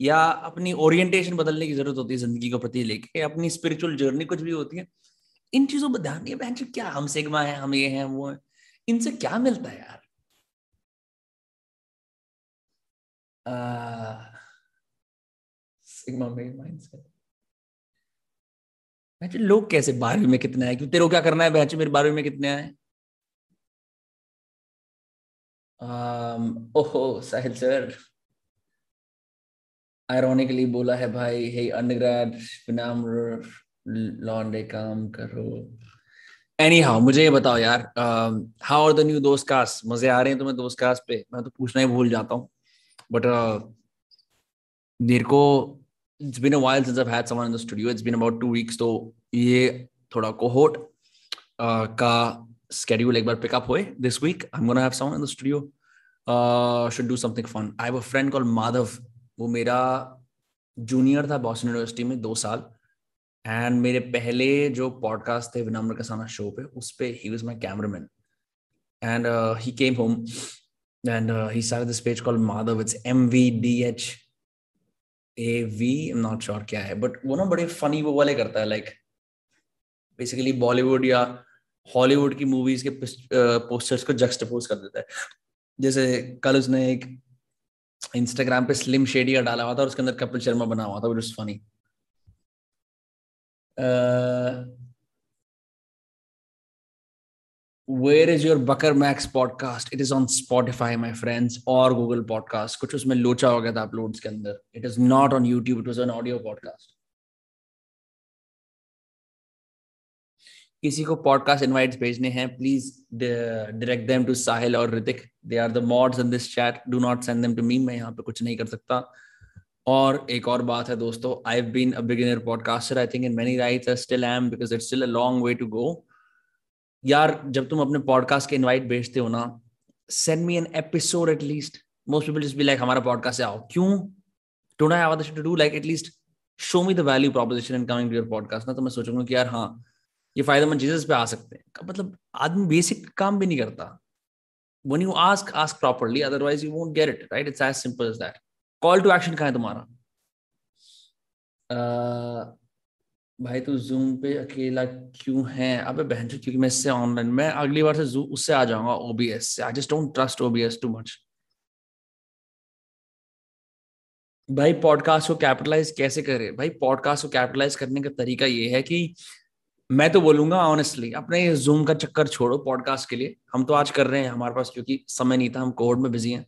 या अपनी ओरिएंटेशन बदलने की ज़रूरत होती है ज़िंदगी को प्रति लेके अपनी स्पिरिचुअल जर्नी कुछ भी होती है इन चीज़ों पर ध्यान दिया बहन क्या हम सिग्मा है हम ये हैं वो है इनसे क्या मिलता है यार? आ, सिग्मा मेन माइंडसेट मैं लोग कैसे बारहवीं में कितने आए? क्यों तेरे को क्या करना है बहन मेरे बारहवीं में कितने आए? Um, oh, Sahil sir. Ironically बोला है भाई hey undergrad विनम्र लॉन्डे काम करो। Anyhow मुझे ये बताओ यार how are the new दोस्त कास्ट मज़े आ रहे हैं तुम्हें दोस्त कास्ट पे? मैं तो पूछना ही भूल जाता हूँ। But uh, मेरे को it's been a while since I've had someone in the studio it's been about two weeks तो ये थोड़ा cohort uh, का schedule एक बार pick up हुए this week I'm gonna have someone in the studio uh, should do something fun I have a friend called Madhav वो मेरा junior था Boston University में दो साल एंड मेरे पहले जो पॉडकास्ट थे विनम्र कसाना शो पे उस पे he was my cameraman and he came home and he started this page called Madhav it's M V D H A V M not sure क्या है बट वो ना बड़े फनी वो वाले करता है लाइक बेसिकली बॉलीवुड या हॉलीवुड की मूवीज़ के पोस्टर्स uh, को जक्सटपोज कर देता है। जैसे कल उसने एक इंस्टाग्राम पे स्लिम शेडिया डाला हुआ था और उसके अंदर कपिल शर्मा बना हुआ था funny where is your Bakar Max podcast it is on Spotify my friends और गूगल पॉडकास्ट कुछ उसमें लोचा हो गया था अपलोड्स के अंदर. It is not on YouTube it was an audio podcast किसी को पॉडकास्ट इनवाइट्स भेजने हैं please direct them to Sahil और Hrithik they are the mods in this chat do not send them to me मैं यहाँ पे कुछ नहीं कर सकता. और एक और बात है दोस्तों I have been a beginner podcaster I think in many rights I still am because it's still a long way to go यार जब तुम अपने पॉडकास्ट के इनवाइट भेजते हो ना send me an episode at least most people just be like हमारा podcast से आओ. क्यों? Don't I have to do like at least show me the value proposition in coming to your podcast ना तो मैं सोचूँगा कि यार हाँ ये फ़ायदेमंद चीज़ें इस पे आ सकते हैं। मतलब आदमी बेसिक काम भी नहीं करता। When you ask ask properly otherwise you won't get it right? It's as simple as that. Call to action कहाँ है तुम्हारा? Uh, भाई तू जूम पे अकेला क्यों है? अबे बहन क्योंकि मैं इससे ऑनलाइन मैं अगली बार से उससे आ जाऊँगा ओबीएस से। I just don't trust OBS too much भाई पॉडकास्ट को कैपिटलाइज कैसे करे? भाई पॉडकास्ट को कैपिटलाइज करने का तरीका ये है कि मैं तो बोलूँगा ऑनेस्टली अपने जूम का चक्कर छोड़ो पॉडकास्ट के लिए। हम तो आज कर रहे हैं हमारे पास, क्योंकि समय नहीं था, हम कोविड में बिज़ी हैं।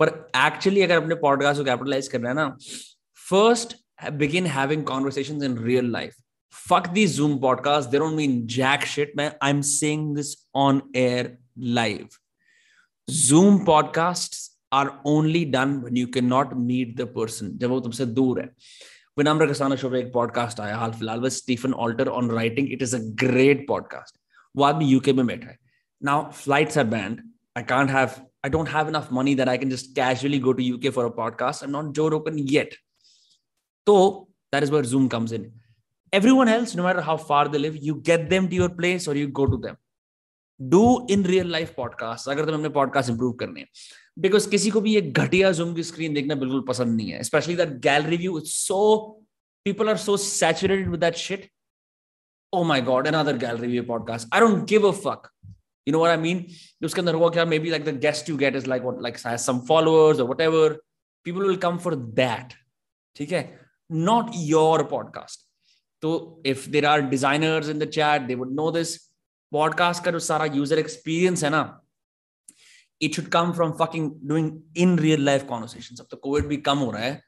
पर एक्चुअली अगर अपने पॉडकास्ट को कैपिटलाइज कर रहे हैं ना first Begin having conversation in real life fuck these zoom podcasts they don't mean jack shit man i'm saying this on air live zoom podcasts are only done when you cannot meet the person जब वो तुमसे दूर है विनम्र Kasana show पे एक podcast आया हाल फिलहाल with Stephen Alter on writing it is a great podcast वो आदमी यूके में बैठा है now flights are banned I can't have I don't have enough money that I can just casually go to UK for a podcast. I'm not Joe Rogan yet. So that is where Zoom comes in. Everyone else, no matter how far they live, you get them to your place or you go to them. Do in real life podcasts. अगर तुम अपने podcast improve करने हैं because किसी को भी एक घटिया जूम की स्क्रीन देखना बिल्कुल पसंद नहीं है specially that gallery view it's so people are so saturated with that shit. Oh my god, another gallery view podcast. I don't give a fuck. You know what I mean? उसके अंदर हुआ क्या the guest you get is like what like has some followers or whatever. People will come for that. ठीक है? Not your podcast. So if there are designers in the chat, they would know this. Podcast का जो सारा user experience है ना it should come from fucking doing in real life conversations अब तो Covid भी कम हो रहा है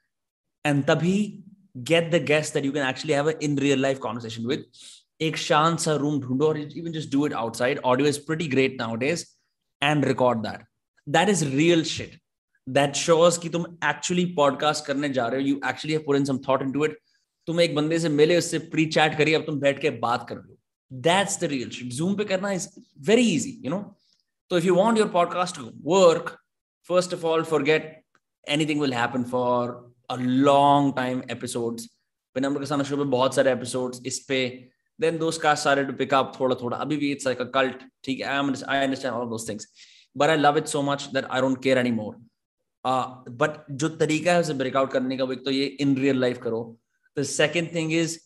एंड तभी get the guest that you can actually have an in real life conversation with एक शांत सा रूम ढूंढो और even just do it outside audio is pretty great nowadays and record that that is real shit that shows कि तुम actually podcast करने जा रहे हो you actually have in some thought into it तुम एक बंदे से मिले, उससे प्री चैट करिए, अब तुम बैठ के बात कर लो that's the real shit Zoom पे करना is very easy you know तो if you want your podcast work first of all forget anything will happen for a long time episode Vinamra के साथ बहुत सारे एपिसोड्स इस पे। देन दोस्त का सारे टू पिक थोड़ा थोड़ा। अभी भी इट्स कल्ट ठीक है? I I understand all those things but I love it so much that I don't care any more but uh, जो तरीका है उसे ब्रेकआउट करने का वो एक तो ये इन रियल लाइफ करो। The second thing is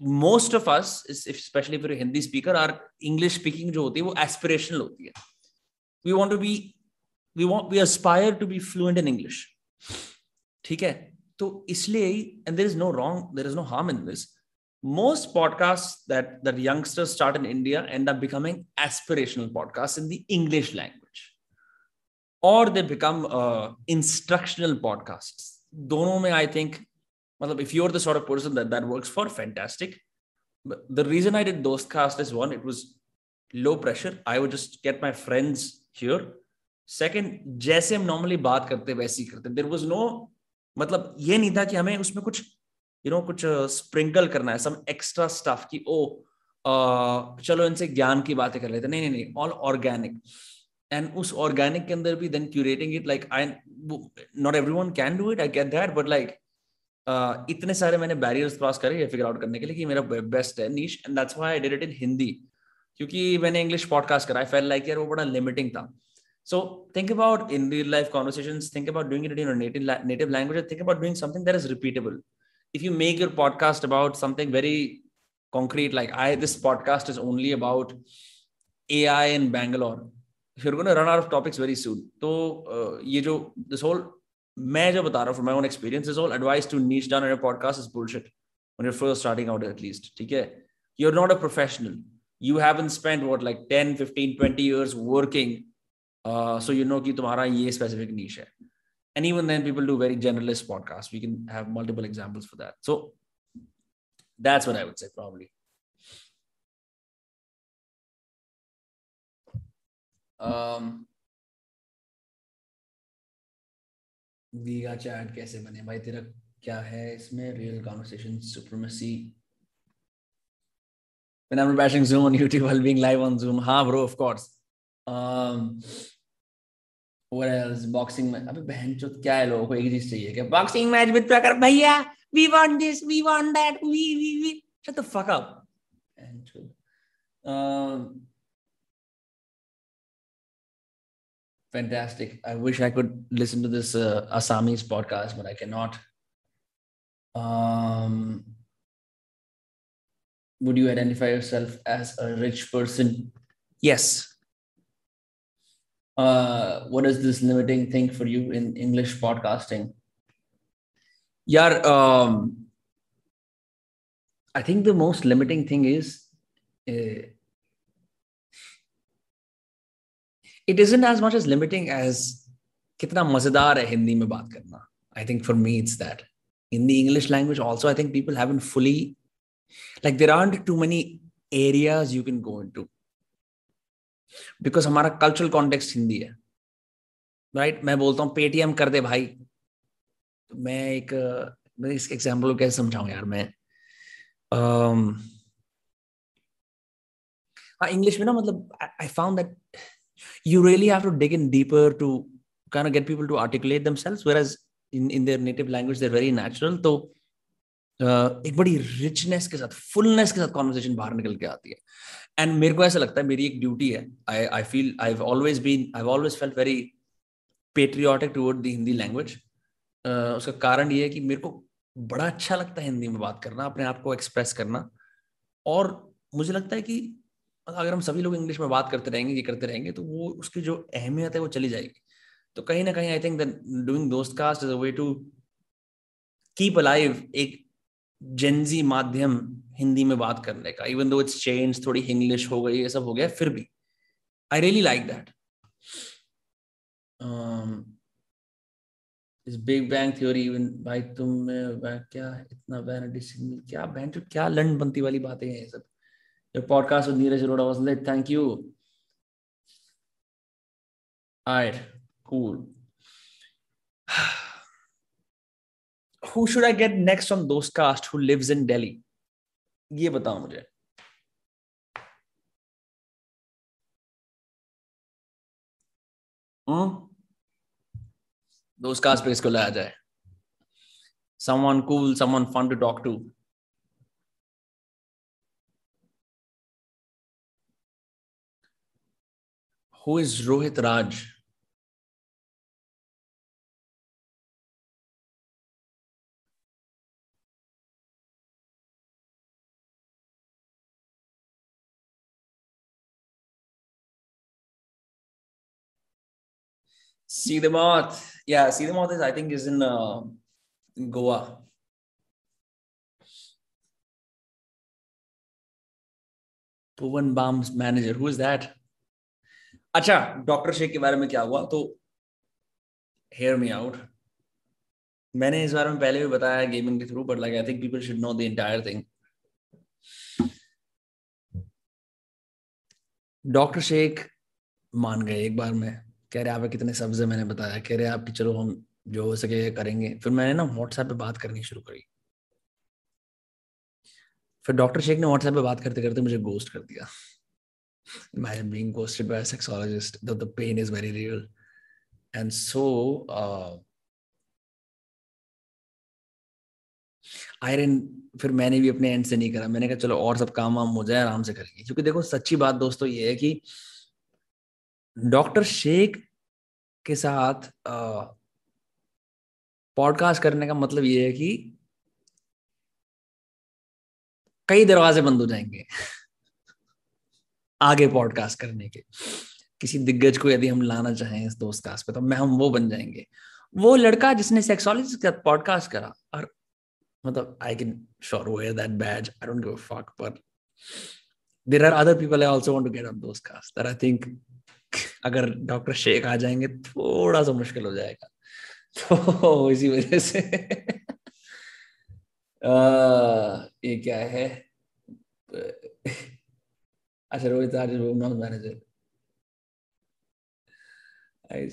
most of us specially फिर Hindi speaker are English speaking जो होती है वो एस्पिरेशनल होती है। We want to be we want we aspire to be fluent in English ठीक है? तो इसलिए and there is no wrong there is no harm in this most podcast that that youngsters start in India and are becoming aspirational podcast in the English language और they become instructional podcast दोनों में I think मतलब if you are that that works for fantastic the reason I did Dostcast is one it was low pressure I would just get my friends here second जैसे हम normally बात करते वैसे ही करते। देर वॉज़ नो मतलब ये नहीं था कि हमें उसमें कुछ यू you नो know, कुछ स्प्रिंकल uh, करना है सम एक्स्ट्रा स्टाफ की ओ uh, चलो इनसे ज्ञान की बातें कर लेते नहीं नहीं नहीं ऑल ऑर्गेनिक एंड उस ऑर्गेनिक के अंदर भी then curating it like I not every one can do it I can that but like इतने सारे मैंने बैरियर्स क्रॉस करे ये फिगर आउट करने के लिए कि मेरा बेस्ट है niche and I did it in Hindi क्योंकि मैंने इंग्लिश पॉडकास्ट करा आई फेल लाइक यार वो बड़ा लिमिटिंग था. So think about in real life conversation think about doing it in native language think about doing something that is repeatable if you make your podcast about something very concrete like I this podcast is only about a I in Bangalore to run out of topics very soon. So, uh, ये जो this whole मैं जो बता रहा हूँ experience, this whole advice to niche down on your podcast is bullshit. When you're first starting out, at least, ठीक है? You're not a professional. You haven't spent what like 10, 15, 20 years working, uh, so you know कि तुम्हारा ये specific niche है and even then people do very generalist podcasts we can have multiple examples for that so that's what i would say probably um वीगा chat कैसे बने भाई तेरा क्या है इसमें real conversation supremacy when I'm bashing Zoom on YouTube while being live on Zoom. Ha, bro, of course. Um, what else boxing match अबे बहन चोद क्या है लोगों को एक चीज़ चाहिए क्या boxing match with प्रकार भैया we want this we want that we we we shut the fuck up बहन चोद um, fantastic. I wish I could listen to this uh, Assamese podcast but I cannot. Um, would you identify yourself as a rich person? Yes. Uh, what is this limiting thing for you in English podcasting? Yeah, um, I think the most limiting thing is uh, it is in as much as limiting as कितना मज़ेदार है हिंदी में बात करना। I think for me it's that in the English language also I think people have in fully like there are too many areas you can go into because हमारा cultural context Hindi है। Right right? मैं बोलता हूँ Paytm कर दे भाई। तो मैं एक मैं इस एग्ज़ाम्पल को कैसे समझाऊँ यार मैं? Um, हाँ, इंग्लिश में ना मतलब I found that you really have to dig in deeper to kind of get people to articulate themselves whereas in in their native language they're very natural. तो uh, एक बड़ी रिचनेस के साथ fullness के साथ कॉन्वर्सेशन बाहर निकल के आती है। एंड मेरे को ऐसा लगता है मेरी एक ड्यूटी है। I I feel I always been I always felt very patriotic toward the Hindi language उसका कारण ये है कि मेरे को बड़ा अच्छा लगता है हिंदी में बात करना अपने आप को एक्सप्रेस करना। और मुझे लगता है कि अगर हम सभी लोग इंग्लिश में बात करते रहेंगे, ये करते रहेंगे तो वो उसकी जो अहमियत है वो चली जाएगी। तो कहीं ना कहीं I think doing Dostcast is a way to keep alive एक जेंजी माध्यम हिंदी में बात करने का। इवन दो इट्स चेंज थोड़ी इंग्लिश हो गई, ये सब हो गया, फिर भी। आई रियली लाइक दैट इस बिग बैंग थ्योरी इवन भाई तुम क्या इतना सिग्नल क्या बहन क्या लंड बनती वाली बातें हैं ये सब। Your podcast with Neeraj Arora was lit. Thank you. All right, cool. who should I get next on those cast who lives in Delhi? ये बताओ मुझे those cast पे इसको लाया जाए someone cool someone fun to talk to who is Rohit Raj See the moth. Yeah, see the moth is I think is in, uh, in Goa. Puvan Balm's manager. Who is that? अच्छा doctor Sheikh के बारे में क्या हुआ? तो hear me out मैंने इस बारे में पहले भी बताया गेमिंग के through but like I think people should know the entire thing doctor Sheikh मान गए एक बार में। कह रहे, आप कितने सब्ज है? मैंने बताया। कह रहे आपकी चलो, हम जो हो सके करेंगे। फिर मैंने ना व्हाट्सएप पे बात करनी शुरू करी। फिर डॉक्टर शेख ने व्हाट्सएप पे बात करते करते मुझे गोस्ट कर दिया। Imagine being ghosted by a sexologist the, the pain is very real. And so uh, iron फिर मैंने भी अपने एंड से नहीं करा। मैंने कहा चलो और सब काम वाम हो जाए आराम से करेंगे। क्योंकि देखो सच्ची बात दोस्तों ये है कि डॉक्टर शेख के साथ पॉडकास्ट करने का मतलब ये है कि कई दरवाजे बंद हो जाएँगे। आगे पॉडकास्ट करने के। किसी दिग्गज को यदि हम लाना चाहें इस दोस्त कास्ट पे तो मैं हम वो बन जाएँगे। वो लड़का जिसने सेक्सोलॉजी के साथ पॉडकास्ट करा और मतलब I can sure wear that badge I don't give a fuck but there are other people I also want to get on Dostcast that I think अगर डॉक्टर शेख आ जाएँगे थोड़ा सा मुश्किल हो जाएगा। तो इसी वजह से <laughs> आ, ये क्या है? अच्छा Rohit Rohit, that is Umrah's manager. I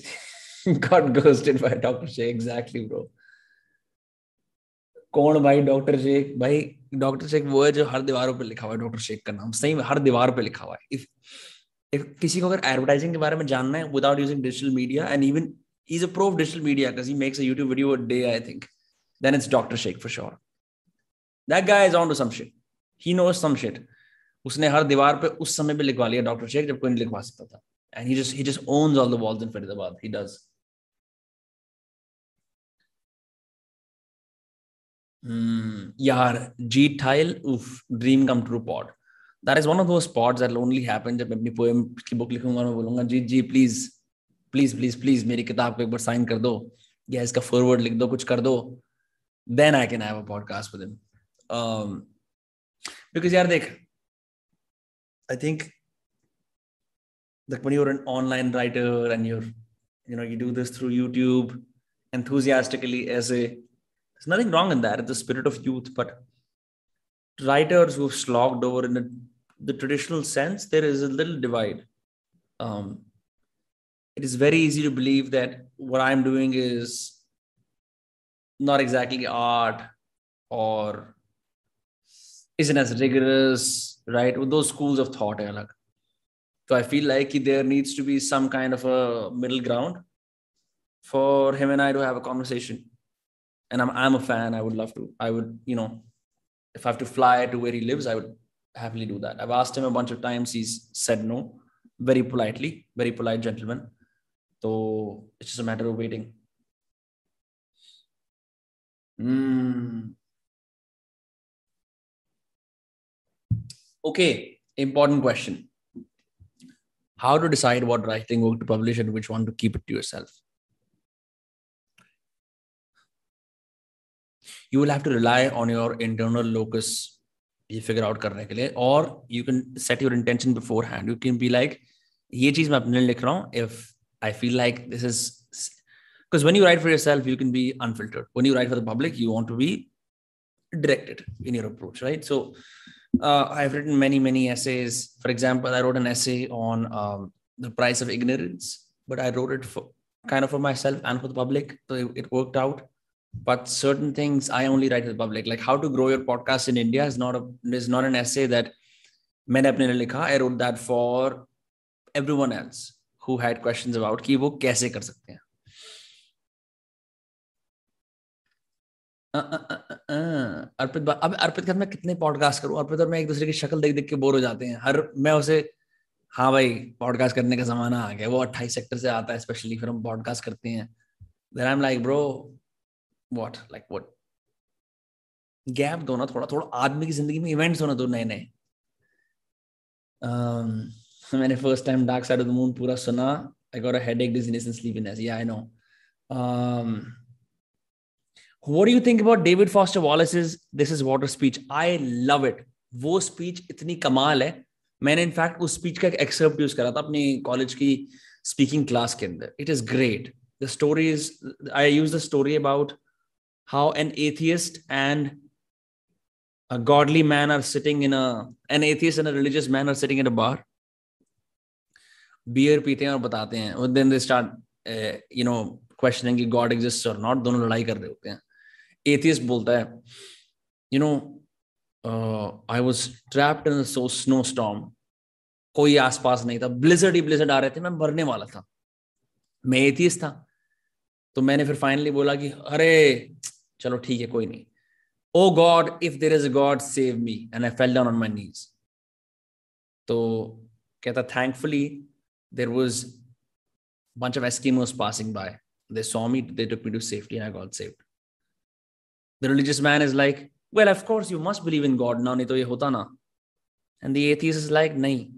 <laughs> ghosted by Dr. Shay. Exactly, bro. कौन भाई डॉक्टर शेख भाई डॉक्टर शेख वो है जो हर दीवारों पर लिखा हुआ है डॉक्टर शेख का नाम सही हर दीवार पे लिखा हुआ है इफ़ इफ़ किसी को अगर एडवर्टाइजिंग के बारे में जानना है without using digital media and even is a proof digital media because he makes a video day I think then it's doctor Sheikh for sure that guy is on to some he knows some उसने हर दीवार पे उस समय पे लिखवा लिया doctor Sheikh जब कोई नहीं लिखवा सकता था। And he just he just owns all the walls in Faridabad he does यार जी tile of dream come true pod that is one of those pods that only happen जब मैं अपनी पोएम की बुक लिखूँगा मैं बोलूँगा जी जी प्लीज़ प्लीज़ प्लीज़ प्लीज़ मेरी किताब को एक बार साइन कर दो, या इसका फॉरवर्ड लिख दो, कुछ कर दो then I can have a podcast with him because यार देख I think like when you're an online writer and you're, you know, you do this through YouTube enthusiastically as a, there's nothing wrong in that. It's the spirit of youth, but writers who've slogged over in the, the traditional sense, there is a little divide. Um, it is very easy to believe that what I'm doing is not exactly art or isn't as rigorous right? With those schools of thought, alag. So I feel like there needs to be some kind of a middle ground for him and I to have a conversation. And I'm I'm a fan. I would love to. I would, you know, if I have to fly to where he lives, I would happily do that. I've asked him a bunch of times. He's said no, very politely, very polite gentleman. So it's just a matter of waiting. Mm. Okay, important question. How to decide what writing book to publish and which one to keep it to yourself? You will have to rely on your internal locus ये figure out करने के लिए or you can set your intention beforehand. You can be like ये चीज मैं अपने लिए लिख रहा हूँ if I feel like this is because when you write for yourself you can be unfiltered when you write for the public you want to be directed in your approach right so uh, I've written many, many essays. For example, I wrote an essay on um, the price of ignorance, but I wrote it for kind of for myself and for the public. So it, it worked out. But certain things I only write to the public, like how to grow your podcast in India, is not a is not an essay that मैंने अपने लिए लिखा. I wrote that for everyone else who had questions about कि वो कैसे कर सकते हैं. अर्पित अब अर्पित के मैं कितने पॉडकास्ट करूँ? अर्पित और मैं एक दूसरे की शक्ल देख देख के बोर हो जाते हैं। हर मैं उसे हाँ भाई पॉडकास्ट करने का जमाना आ गया। वो अट्ठाईस सेक्टर से आता है स्पेशली फिर हम पॉडकास्ट करते हैं। Then I am like bro what like what gap दो ना थोड़ा थोड़ा आदमी की ज़िंदगी में इवेंट्स होना दो नए नए um, मैंने first time dark side of the moon पूरा सुना। I got a headache dizziness and sleepiness या I know What do you think about David Foster Wallace's This is Water speech? I love it. वो speech इतनी कमाल है मैंने in fact उस speech का एक एक्सेप्ट यूज करा था अपनी कॉलेज की स्पीकिंग क्लास के अंदर it is great the story is I use the story about how an atheist and a godly man are sitting in a an atheist and a religious man are sitting at a bar beer पीते हैं और बताते हैं और then they start you know questioning कि God exist और not दोनों लड़ाई कर रहे होते हैं एथियस्ट बोलता है। You know I was trapped in snow storm कोई आसपास नहीं था। ब्लिजर्ड ही ब्लिजर्ड आ रहे थे। मैं मरने वाला था। मैं एथियस्ट था। तो मैंने फिर फाइनली बोला कि अरे चलो ठीक है कोई नहीं। O God if there is God save me and I fell down on my knees तो कहता thankfully there was a bunch of Eskimos passing by. They saw me, they took me to safety, and I got saved. The religious man is like, Well, of course, you must believe in God. Now, to ye hota na. And the atheist is like, Nahi.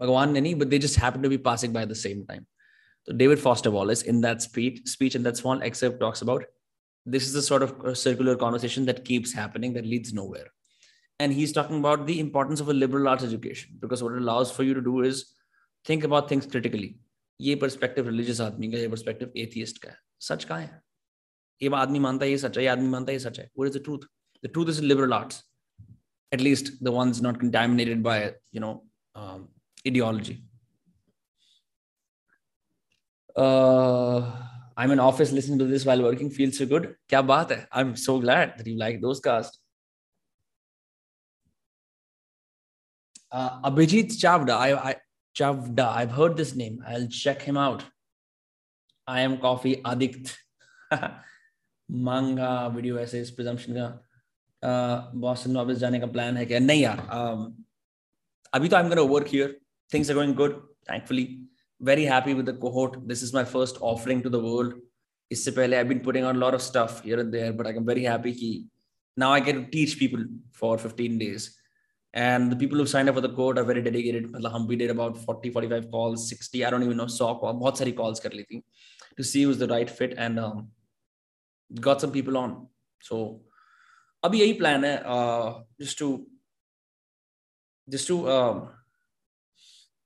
Bhagwan nahi, but they just happen to be passing by at the same time. So David Foster Wallace, in that speech, speech in that small excerpt, talks about this is the sort of circular conversation that keeps happening that leads nowhere. And he's talking about the importance of a liberal arts education because what it allows for you to do is think about things critically ये perspective religious आदमी का ये perspective atheist का है सच कहाँ है ये आदमी मानता है ये सच है ये आदमी मानता है ये सच है what is the truth the truth is liberal arts at least the ones not contaminated by you know um, ideology uh, I'm in office listening to this while working feels so good क्या बात है I'm so glad that you like those casts uh, Abhijit Chavda I, I Chavda. I've heard this name. I'll check him out. I am coffee addict. <laughs> मांगा video ऐसे इस presumption का Boston वापस जाने का प्लान है क्या नहीं यार um, अभी तो I am gonna work here things are going good thankfully very happy with the cohort this is my first offering to the world इससे पहले I've been putting on a lot of stuff here and there but I'm very happy कि now I get to teach people for 15 days and the people who signed up for the code are very dedicated we did about 40 45 calls 60 i don't even know saw call bahut sari calls kar li thi to see who's the right fit and um, got some people on so plan hai uh, just to just to um,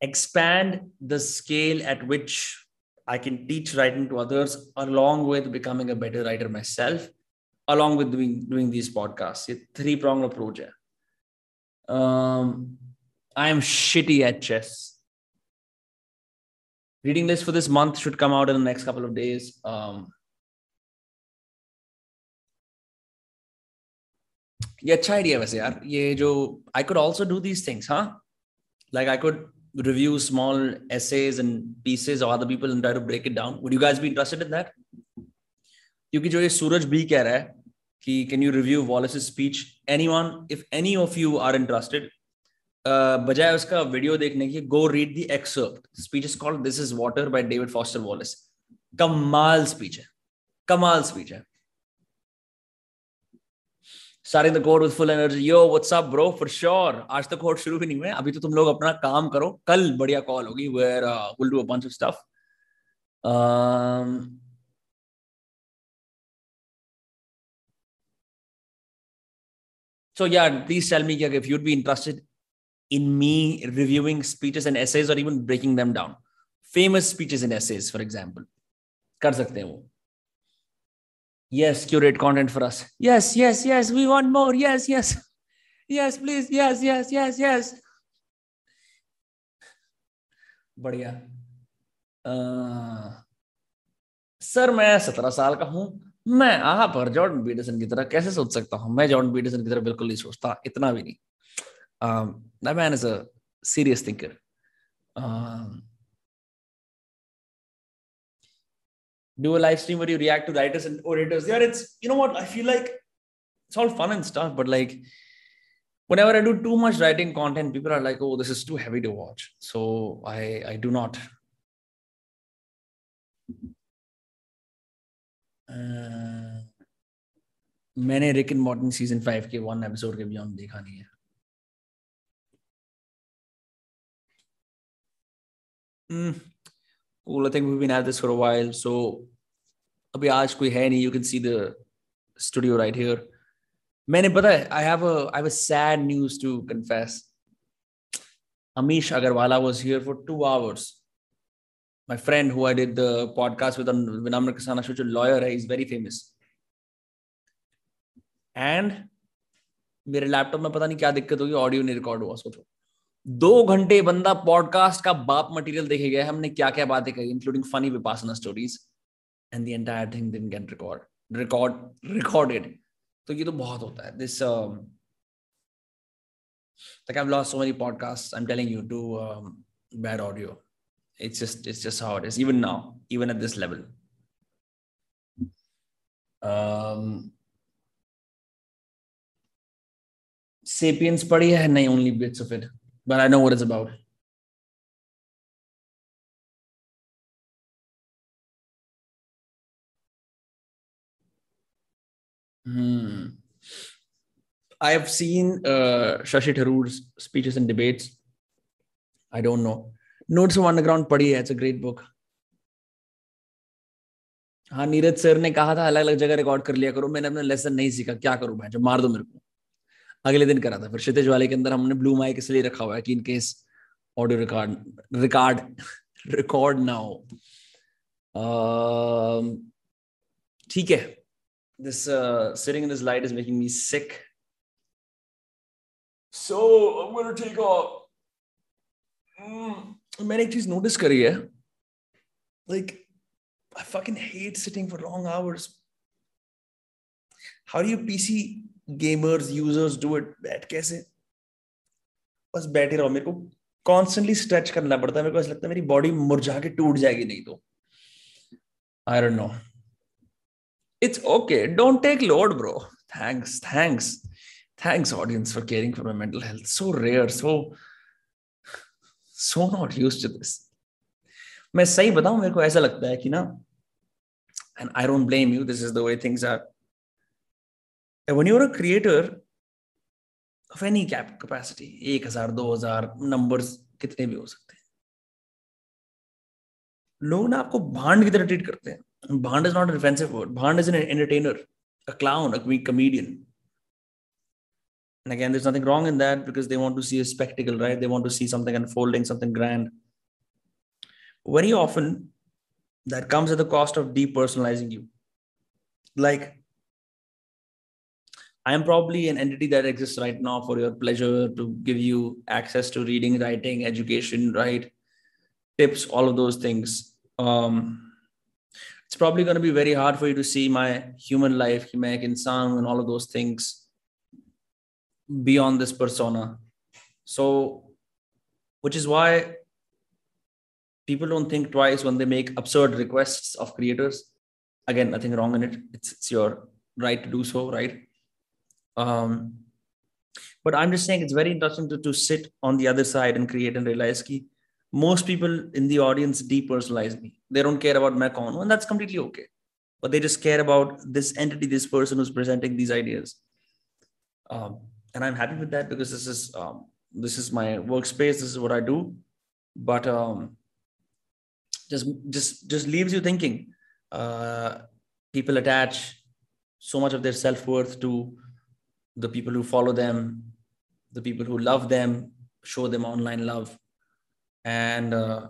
expand the scale at which I can teach writing to others along with becoming a better writer myself, along with doing doing these podcasts. It's three pronged approach. Um, I am shitty at chess. Reading list for this month should come out in the next couple of days. Um, ये अच्छा idea वैसे यार। ये जो I could also do these things हाँ? Like I could review small essays and pieces of other people and try to break it down. Would you guys be interested in that? क्योंकि जो ये सूरज भी कह रहा है कि can you review Wallace speech any one if any of you are interested बजाय उसका वीडियो देखने की go read the excerpt speech is called this is water by David Foster Wallace कमाल स्पीच है। कमाल स्पीच है। Starting the code with full energy yo what's up bro for sure आज तक कोड शुरू भी नहीं हुए अभी तो तुम लोग अपना काम करो कल बढ़िया कॉल होगी uh, we'll do a bunch of stuff um, So yeah, please tell me if you'd be interested in me reviewing speeches and essays or even breaking them down. Famous speeches and essays, for example. कर सकते हैं वो. Yes, curate content for us. Yes, yes, yes. We want more. Yes, yes. Yes, please. Yes, yes, yes, yes. बढ़िया sir मैं सत्रह साल का हूँ मैं आहा पर जॉर्डन पीटरसन की तरह कैसे सोच सकता हूँ मैं जॉर्डन पीटरसन की तरह बिल्कुल नहीं सोचता इतना भी नहीं man is a serious thinker do a live stream where you react to writers and orators yeah it's you know what i feel like it's all fun and stuff but like whenever i do too much writing content people are like oh this is too heavy to watch so i i do not मैंने Rick and Morty season five के one episode के beyond देखा नहीं है mm, Cool. I think we've been at this for a while. So अभी आज कोई है नहीं. You can see the studio right here. मैंने पता है I have a sad news to confess. Amish Agarwala was here for two hours. My friend who I did the podcast with on Vinamra Kasana Shoch, a lawyer, he's very famous. And मेरे laptop में पता नहीं क्या दिक्कत होगी audio नहीं record हुआ सोचो दो घंटे बंदा पॉडकास्ट का बाप मटेरियल देखे गया हमने क्या क्या बातें कही including funny Vipassana stories and the entire thing didn't get record record recorded तो ये तो बहुत होता है this like I've lost so many podcasts. I'm telling you to um, bad audio. It's just it's just how it is. Even now, even at this level. Um, Sapiens पढ़ी है नहीं only bits of it, but I know what it's about. Hmm. I have seen uh, Shashi Tharoor's speeches and debates. I don't know. Notes of Underground पढ़ी है. It's a great book. हाँ Neeraj sir ने कहा था अलग अलग जगह record कर लिया करो मैंने अपना लेसन नहीं सीखा क्या करूँ मैं जो मार दो मेरे को अगले दिन करा था। फिर क्षितिज वाले के अंदर हमने ब्लू माइक इसलिए रखा हुआ है कि in case audio record record record ना हो। ठीक है। This sitting in this light is making me sick so I मैंने एक चीज़ नोटिस करी है। Like I fucking hate sitting for long hours how you PC gamers users do it but कैसे? बस बैठे रहो, मेरे को कॉन्स्टेंटली स्ट्रेच करना पड़ता है, मेरे को ऐसा लगता है मेरी बॉडी मुरझा के टूट जाएगी नहीं तो। I don't know it's okay don't take load bro thanks thanks thanks audience for caring for my mental health so rare so so not use to this मैं सही बताऊँ, मेरे को ऐसा लगता है कि ना and I don't blame you this is the way things are And when you're a creator of any cap capacity, एक हज़ार दो हज़ार numbers कितने भी हो सकते हैं लोग ना आपको भांड की तरह ट्रीट करते हैं not a defensive word. Bhand is an entertainer, a clown, a comedian. And again, there's nothing wrong in that because they want to see a spectacle, right? They want to see something unfolding, something grand. Very often, that comes at the cost of depersonalizing you. Like, I am probably an entity that exists right now for your pleasure to give you access to reading, writing, education, right? Tips, all of those things. Um, it's probably going to be very hard for you to see my human life, Himek Insan, and all of those things beyond this persona. So, which is why people don't think twice when they make absurd requests of creators. Again, nothing wrong in it. It's, it's your right to do so, right? Um, but I'm just saying it's very interesting to, to sit on the other side and create and realize ki most people in the audience depersonalize me. They don't care about Macon, and that's completely okay. But they just care about this entity, this person who's presenting these ideas. Um, and I'm happy with that because this is um, this is my workspace. This is what I do. But um, just just just leaves you thinking. Uh, people attach so much of their self worth to the people who follow them, the people who love them, show them online love and uh,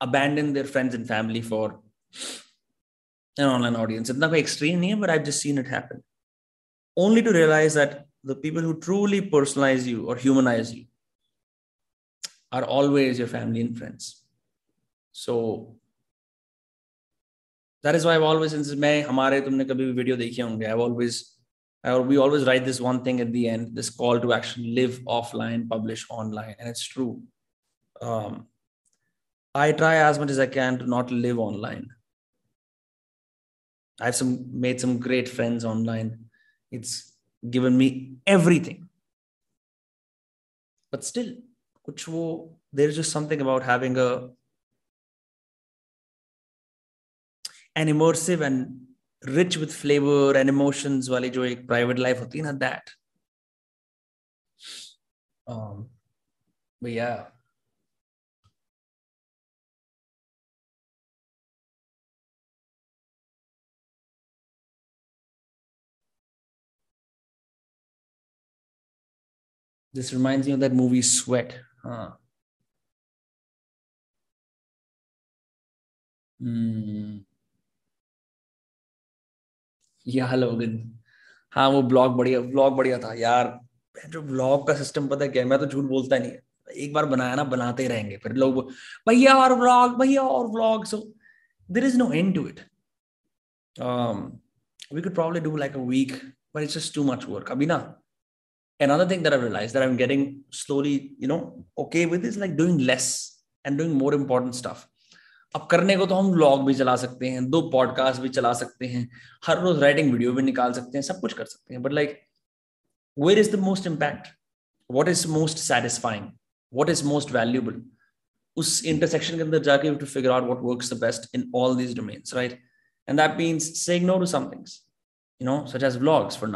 abandon their friends and family for an online audience. It's not extreme name, but I've just seen it happen. Only to realize that the people who truly personalize you or humanize you are always your family and friends. So that is why I've always since मैं हमारे तुमने कभी भी video देखे होंगे I've always we always write this one thing at the end this call to action live offline publish online and it's true um, I try as much as I can to not live online. I've some made some great friends online. It's given me everything. But still, there's just something about having a an immersive and rich with flavor and emotions wali jo ek private life hoti na that um but yeah This reminds me of that movie Sweat हाँ हम्म हाँ वो blog बढ़िया blog बढ़िया था। यार जो blog का system पता क्या मैं तो झूठ बोलता नहीं एक बार बनाया ना, बनाते ही रहेंगे। फिर लोग भैया और ब्लॉग भैया और blog so there is no end to it we could probably do like a week but it's too much work अभी ना, another thing that i've realized that i'm getting slowly, you know, okay with is like doing less and doing more important stuff. अब करने को तो हम blog भी चला सकते हैं, दो पॉडकास्ट भी चला सकते हैं, हर रोज राइटिंग वीडियो भी निकाल सकते हैं, सब कुछ कर सकते हैं। But like where is the most impact what is most satisfying what is most valuable उस इंटरसेक्शन के अंदर जाके to figure out what work the best in all these domains right and that means saying no to some things you know, such as vlogs for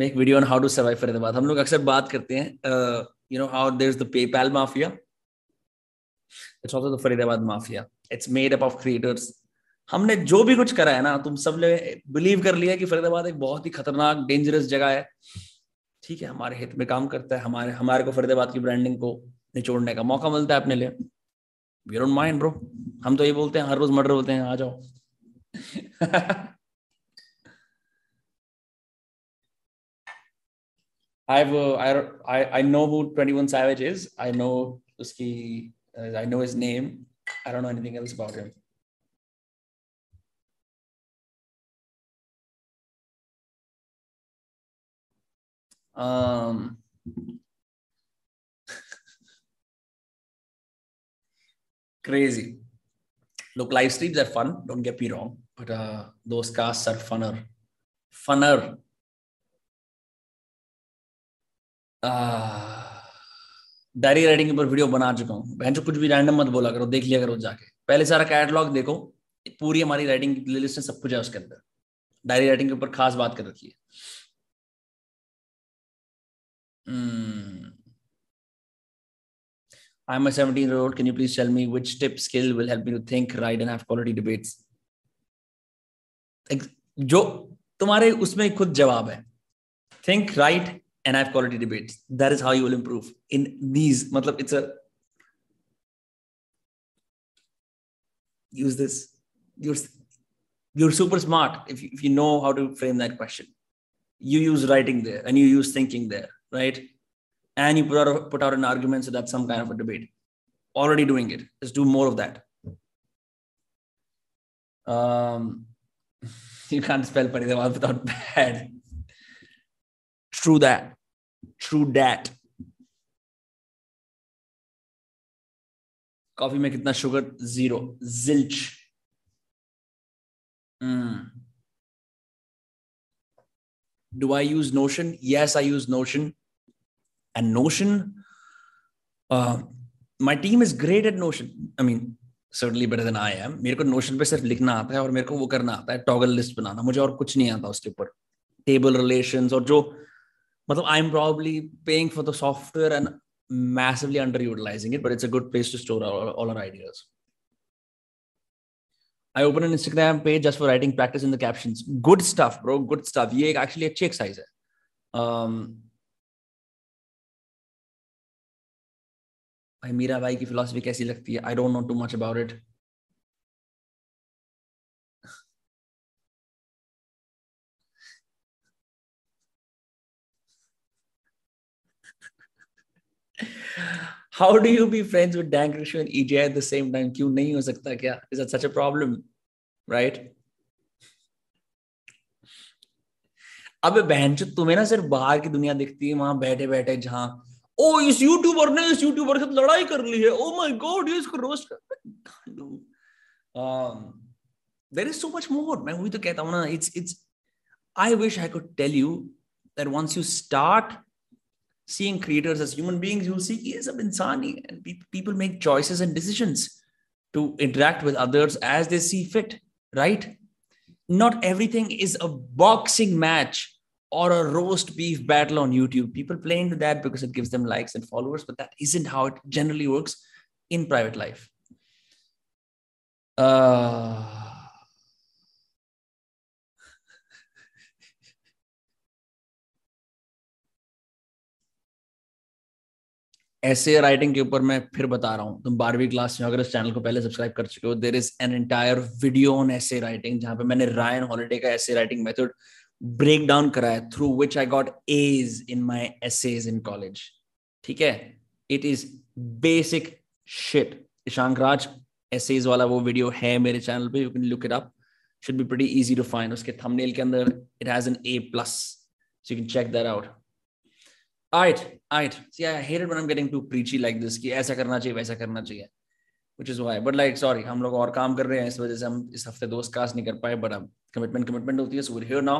make video on how to survive Faridabad हम लोग अक्सर बात करते हैं you know, how there's the PayPal mafia, it's also the Faridabad mafia. It's made up of creators. हमने जो भी कुछ करा है ना, तुम सबने बिलीव कर लिया कि फरीदाबाद एक बहुत ही खतरनाक डेंजरस जगह है। ठीक है, हमारे हित में काम करता है, हमारे हमारे को फरीदाबाद की ब्रांडिंग को निचोड़ने का मौका मिलता है अपने लिए। वी डोंट माइंड ब्रो हम तो ये बोलते हैं, हर रोज मर्डर होते हैं, आ जाओ। <laughs> I've uh, I, I I know who 21 Savage is. I know uski uh, I know his name. I don't know anything else about him. Um <laughs> crazy. Look, live streams are fun. Don't get me wrong, but uh, those casts are funner, funner. Diary writing के ऊपर video बना चुका हूँ बहन कुछ भी random मत बोला करो देख लिया करो जाके पहले सारा कैटलॉग देखो पूरी हमारी राइटिंग की प्लेलिस्ट में सब कुछ है उसके अंदर डायरी राइटिंग के ऊपर खास बात कर रखी है hmm. I'm a 17 year old. Can you please tell me which tip skill will help me to think, write, and have quality debates? जो तुम्हारे उसमें खुद जवाब है think write, and I've quality debates. That is how you will improve in these. Matlab, it's a use this. You're, you're super smart if you, if you know how to frame that question. You use writing there and you use thinking there, right? And you put out, a, put out an argument so that's some kind of a debate. Already doing it. Let's do more of that. Um, <laughs> you can't spell Paridewal without <laughs> bad. True that. True that coffee में कितना sugar zero zilch do I use Notion yes I use Notion and Notion my team is great at Notion I mean suddenly better I am मेरे को notion पे सिर्फ़ लिखना आता है और मेरे को वो करना आता है टॉगल लिस्ट बनाना। मुझे और कुछ नहीं आता उसके ऊपर। टेबल रिलेशन और जो मतलब I am probably paying for the software and massively underutilizing it but it's a good place to store all, all our ideas I open an Instagram page just for writing practice in the captions. Good stuff, bro. Good stuff. ये एक actually अच्छी exercise है. Um, भाई मीरा भाई की philosophy कैसी लगती है I don't know too much about it How do you be friends with Dan Krishna and EJ at the same time? क्यों नहीं हो सकता क्या? Is that such a problem? Right? अबे बहन, जो तुम्हें ना सिर्फ़ बाहर की दुनिया दिखती है, वहाँ बैठे बैठे, जहाँ, ओ, इस यूट्यूबर ने इस यूट्यूबर से लड़ाई कर ली है ओ माय गॉड ये इसको रोस्ट कर there is so much more मैं वही तो कहता हूँ ना it's it's I wish I could tell you that once you start seeing creators as human beings, you'll see he is a insani and people make choices and decisions to interact with others as they see fit, right? Not everything is a boxing match or a roast beef battle on YouTube. People play into that because it gives them likes and followers, but that isn't how it generally works in private life. Uh, essay writing के ऊपर मैं फिर बता रहा हूँ, तुम बारहवीं class में अगर इस चैनल को पहले सब्सक्राइब कर चुके हो there is an entire video on essay writing जहाँ पे मैंने रायन हॉलिडे का essay writing method break down कराया through which I got A's in my essays in college ठीक है? It is basic shit Ishank Raj essays वाला वो video है मेरे चैनल पे you can look it up should be pretty easy to find उसके thumbnail के अंदर it has an A plus so you can check that out Alright, alright. See, I hate it when I'm getting too preachy like this कि ऐसा करना चाहिए वैसा करना चाहिए which is why. But like sorry हम लोग और काम कर रहे हैं इस वजह से हम इस हफ़्ते दोस्त कास्ट नहीं कर पाए but अब commitment commitment होती है we're here now.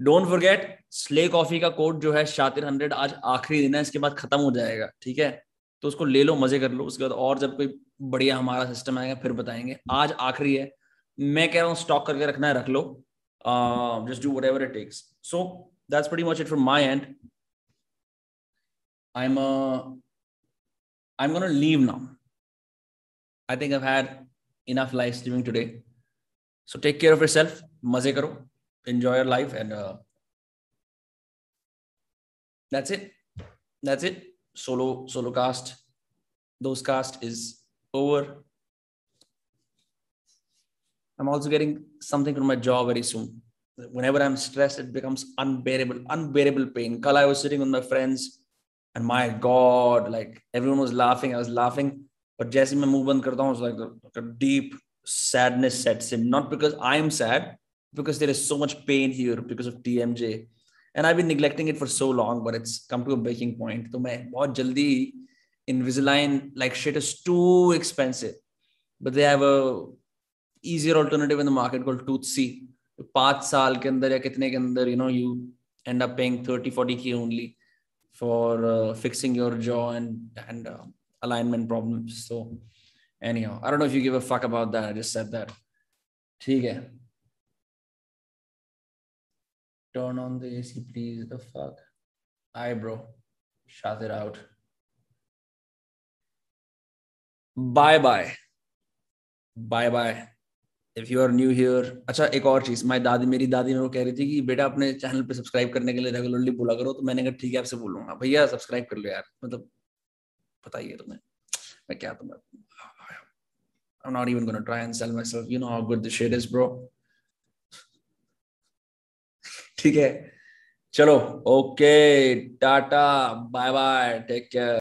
Don't forget Slay coffee का कोड जो है शातिर हंड्रेड आज आखिरी दिन है इसके बाद खत्म हो जाएगा ठीक है? तो उसको ले लो मज़े कर लो उसके बाद और जब कोई बढ़िया हमारा सिस्टम आएगा फिर बताएँगे। आज आखिरी है। मैं कह रहा हूँ स्टॉक करके रखना है रख लो। Just do whatever it takes so that's pretty much it from my end I'm uh, I'm gonna leave now. I think I've had enough live streaming today. So take care of yourself. Maze karo. Enjoy your life and uh, that's it. That's it. Solo solo cast. Those cast is over. I'm also getting something from my jaw very soon. Whenever I'm stressed, it becomes unbearable, unbearable pain. Kala, I was sitting with my friends, and my God, like everyone was laughing. I was laughing. But जैसे मैं मुंह बंद करता हूँ, it's like a, like a deep sadness sets in. Not because I'm sad, because there is so much pain here because of TMJ. And I've been neglecting it for so long, but it's come to a breaking point. तो मैं बहुत जल्दी Invisalign, like shit is too expensive. But they have a easier alternative in the market called Tooth C. पांच साल के अंदर या कितने के अंदर you know you end up paying 30 40 k only for uh, fixing your jaw and and uh, alignment problems so anyhow i don't know if you give a fuck about that i just said that ठीक है turn on the AC please the fuck hi bro shut it out bye bye bye bye If you are new here अच्छा एक और चीज़ माई दादी मेरी दादी मेरे को कह रही थी कि बेटा अपने चैनल पे सब्सक्राइब करने के लिए रेगुलरली बोला करो तो मैंने कहा ठीक है आपसे बोलूँगा भैया सब्सक्राइब कर लो यार मतलब बताइए तुम्हें मैं क्या तुम्हें I'm not even to try and sell myself. You know how good the shit is, bro. ठीक है चलो okay tata bye bye take care